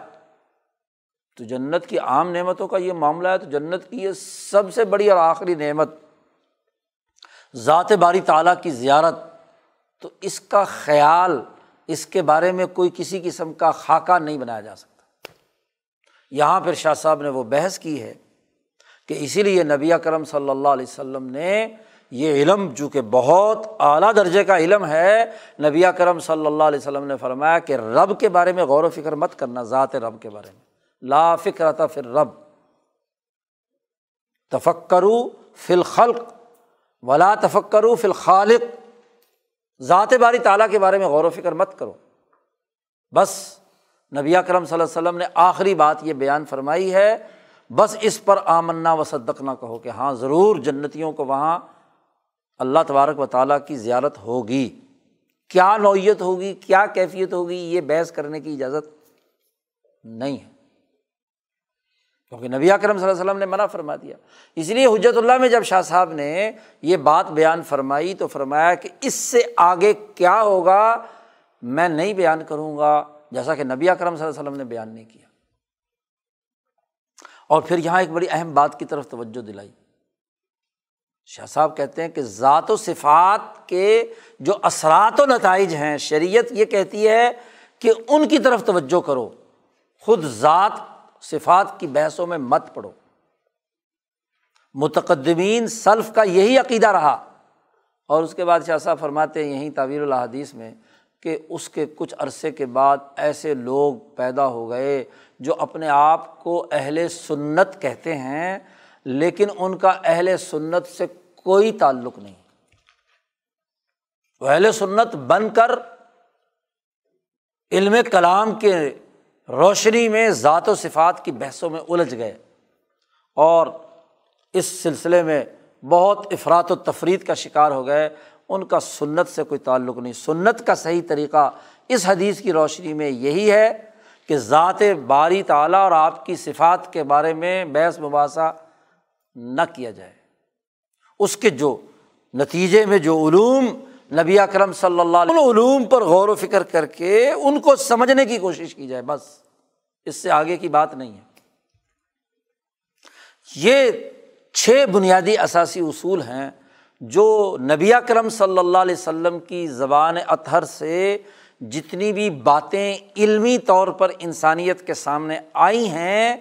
تو جنت کی عام نعمتوں کا یہ معاملہ ہے، تو جنت کی یہ سب سے بڑی اور آخری نعمت، ذات باری تعالیٰ کی زیارت۔ تو اس کا خیال، اس کے بارے میں کوئی کسی قسم کا خاکہ نہیں بنایا جا سکتا۔ یہاں پھر شاہ صاحب نے وہ بحث کی ہے کہ اسی لیے نبی کرم صلی اللہ علیہ وسلم نے یہ علم چونکہ بہت اعلیٰ درجے کا علم ہے، نبی کرم صلی اللہ علیہ وسلم نے فرمایا کہ رب کے بارے میں غور و فکر مت کرنا، ذات رب کے بارے میں۔ لا فکر تھا پھر رب تفکرو فل خلق ولا تفکرو فل خالق ذات باری تعالیٰ کے بارے میں غور و فکر مت کرو۔ بس نبی کرم صلی اللہ علیہ وسلم نے آخری بات یہ بیان فرمائی ہے، بس اس پر آمنا و صدق نہ کہو کہ ہاں ضرور جنتیوں کو وہاں اللہ تبارک و تعالیٰ کی زیارت ہوگی۔ کیا نوعیت ہوگی، کیا کیفیت ہوگی، یہ بحث کرنے کی اجازت نہیں ہے۔ کیونکہ نبی کرم صلی اللہ علیہ وسلم نے منع فرما دیا۔ اس لیے حجرت اللہ میں جب شاہ صاحب نے یہ بات بیان فرمائی تو فرمایا کہ اس سے آگے کیا ہوگا، میں نہیں بیان کروں گا۔ جیسا کہ نبی کرم صلی اللہ علیہ وسلم نے بیان نہیں کیا۔ اور پھر یہاں ایک بڑی اہم بات کی طرف توجہ دلائی۔ شاہ صاحب کہتے ہیں کہ ذات و صفات کے جو اثرات و نتائج ہیں، شریعت یہ کہتی ہے کہ ان کی طرف توجہ کرو۔ خود ذات صفات کی بحثوں میں مت پڑو۔ متقدمین سلف کا یہی عقیدہ رہا۔ اور اس کے بعد شاہ صاحب فرماتے ہیں یہیں تعویر الحادیث میں کہ اس کے کچھ عرصے کے بعد ایسے لوگ پیدا ہو گئے جو اپنے آپ کو اہل سنت کہتے ہیں، لیکن ان کا اہل سنت سے کوئی تعلق نہیں۔ وہ اہل سنت بن کر علم کلام کے روشنی میں، ذات و صفات کی بحثوں میں الجھ گئے۔ اور اس سلسلے میں بہت افراد و تفریح کا شکار ہو گئے۔ ان کا سنت سے کوئی تعلق نہیں۔ سنت کا صحیح طریقہ اس حدیث کی روشنی میں یہی ہے کہ ذات باری تعلیٰ اور آپ کی صفات کے بارے میں بحث مباحثہ نہ کیا جائے۔ اس کے جو نتیجے میں جو علوم نبی اکرم صلی اللہ علیہ علوم پر غور و فکر کر کے ان کو سمجھنے کی کوشش کی جائے، بس۔ اس سے آگے کی بات نہیں ہے۔ یہ چھ بنیادی اثاثی اصول ہیں جو نبی اکرم صلی اللہ علیہ وسلم کی زبان اطہر سے جتنی بھی باتیں علمی طور پر انسانیت کے سامنے آئی ہیں،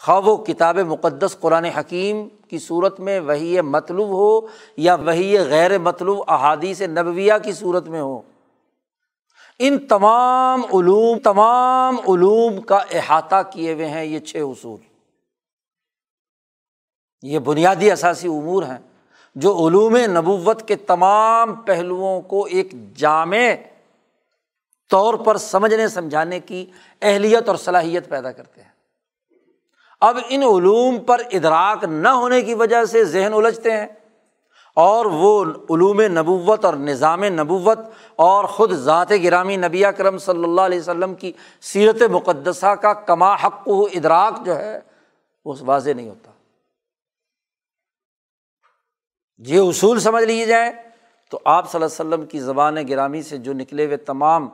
خواہ و کتاب مقدس قرآن حکیم کی صورت میں وہی مطلوب ہو یا وہی غیر مطلوب احادیث نبویہ کی صورت میں ہو۔ ان تمام علوم تمام علوم کا احاطہ کیے ہوئے ہیں یہ چھ اصول۔ یہ بنیادی اثاثی امور ہیں۔ جو علوم نبوت کے تمام پہلوؤں کو ایک جامع طور پر سمجھنے، سمجھانے کی اہلیت اور صلاحیت پیدا کرتے ہیں۔ اب ان علوم پر ادراک نہ ہونے کی وجہ سے ذہن الجھتے ہیں اور وہ علوم نبوت اور نظام نبوت اور خود ذات گرامی نبی کرم صلی اللہ علیہ وسلم کی سیرت مقدسہ کا کما حق و ادراک جو ہے، وہ واضح نہیں ہوتا۔ یہ اصول سمجھ لیے جائیں تو آپ صلی اللہ علیہ وسلم کی زبان گرامی سے جو نکلے ہوئے تمام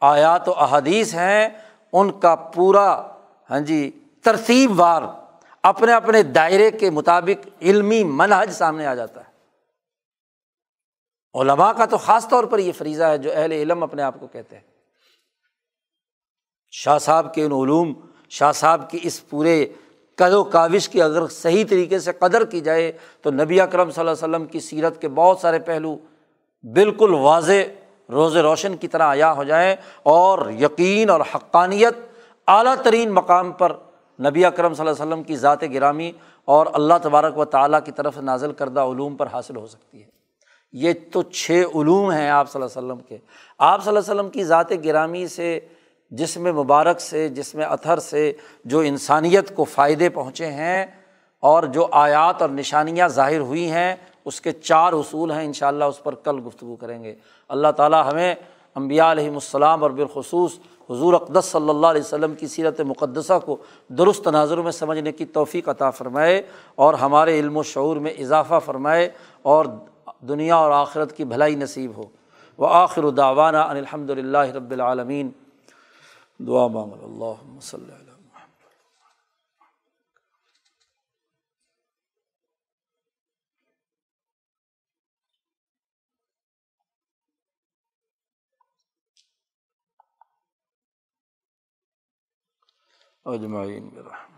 آیات و احادیث ہیں، ان کا پورا ہاں جی ترتیب وار اپنے اپنے دائرے کے مطابق علمی منحج سامنے آ جاتا ہے۔ علماء کا تو خاص طور پر یہ فریضہ ہے جو اہل علم اپنے آپ کو کہتے ہیں۔ شاہ صاحب کے ان علوم، شاہ صاحب کی اس پورے قد و کاوش کی اگر صحیح طریقے سے قدر کی جائے تو نبی اکرم صلی اللہ علیہ وسلم کی سیرت کے بہت سارے پہلو بالکل واضح روز روشن کی طرح عیا ہو جائیں اور یقین اور حقانیت اعلیٰ ترین مقام پر نبی اکرم صلی اللہ علیہ وسلم کی ذات گرامی اور اللہ تبارک و تعالیٰ کی طرف نازل کردہ علوم پر حاصل ہو سکتی ہے۔ یہ تو چھ علوم ہیں آپ صلی اللہ علیہ وسلم کے۔ آپ صلی اللہ علیہ وسلم کی ذات گرامی سے جسم مبارک سے جسم اطہر سے جو انسانیت کو فائدے پہنچے ہیں اور جو آیات اور نشانیاں ظاہر ہوئی ہیں، اس کے چار اصول ہیں ان شاء اللہ اس پر کل گفتگو کریں گے۔ اللہ تعالیٰ ہمیں امبیا علیہم السلام اور بالخصوص حضور اقدس صلی اللہ علیہ وسلم کی سیرت مقدسہ کو درست تناظر میں سمجھنے کی توفیق عطا فرمائے اور ہمارے علم و شعور میں اضافہ فرمائے اور دنیا اور آخرت کی بھلائی نصیب ہو۔ وہ آخر داوانہ الحمد للہ رب العالمین۔ دعا مانگ لو اللہ صلی اللہ اجمعین برحمت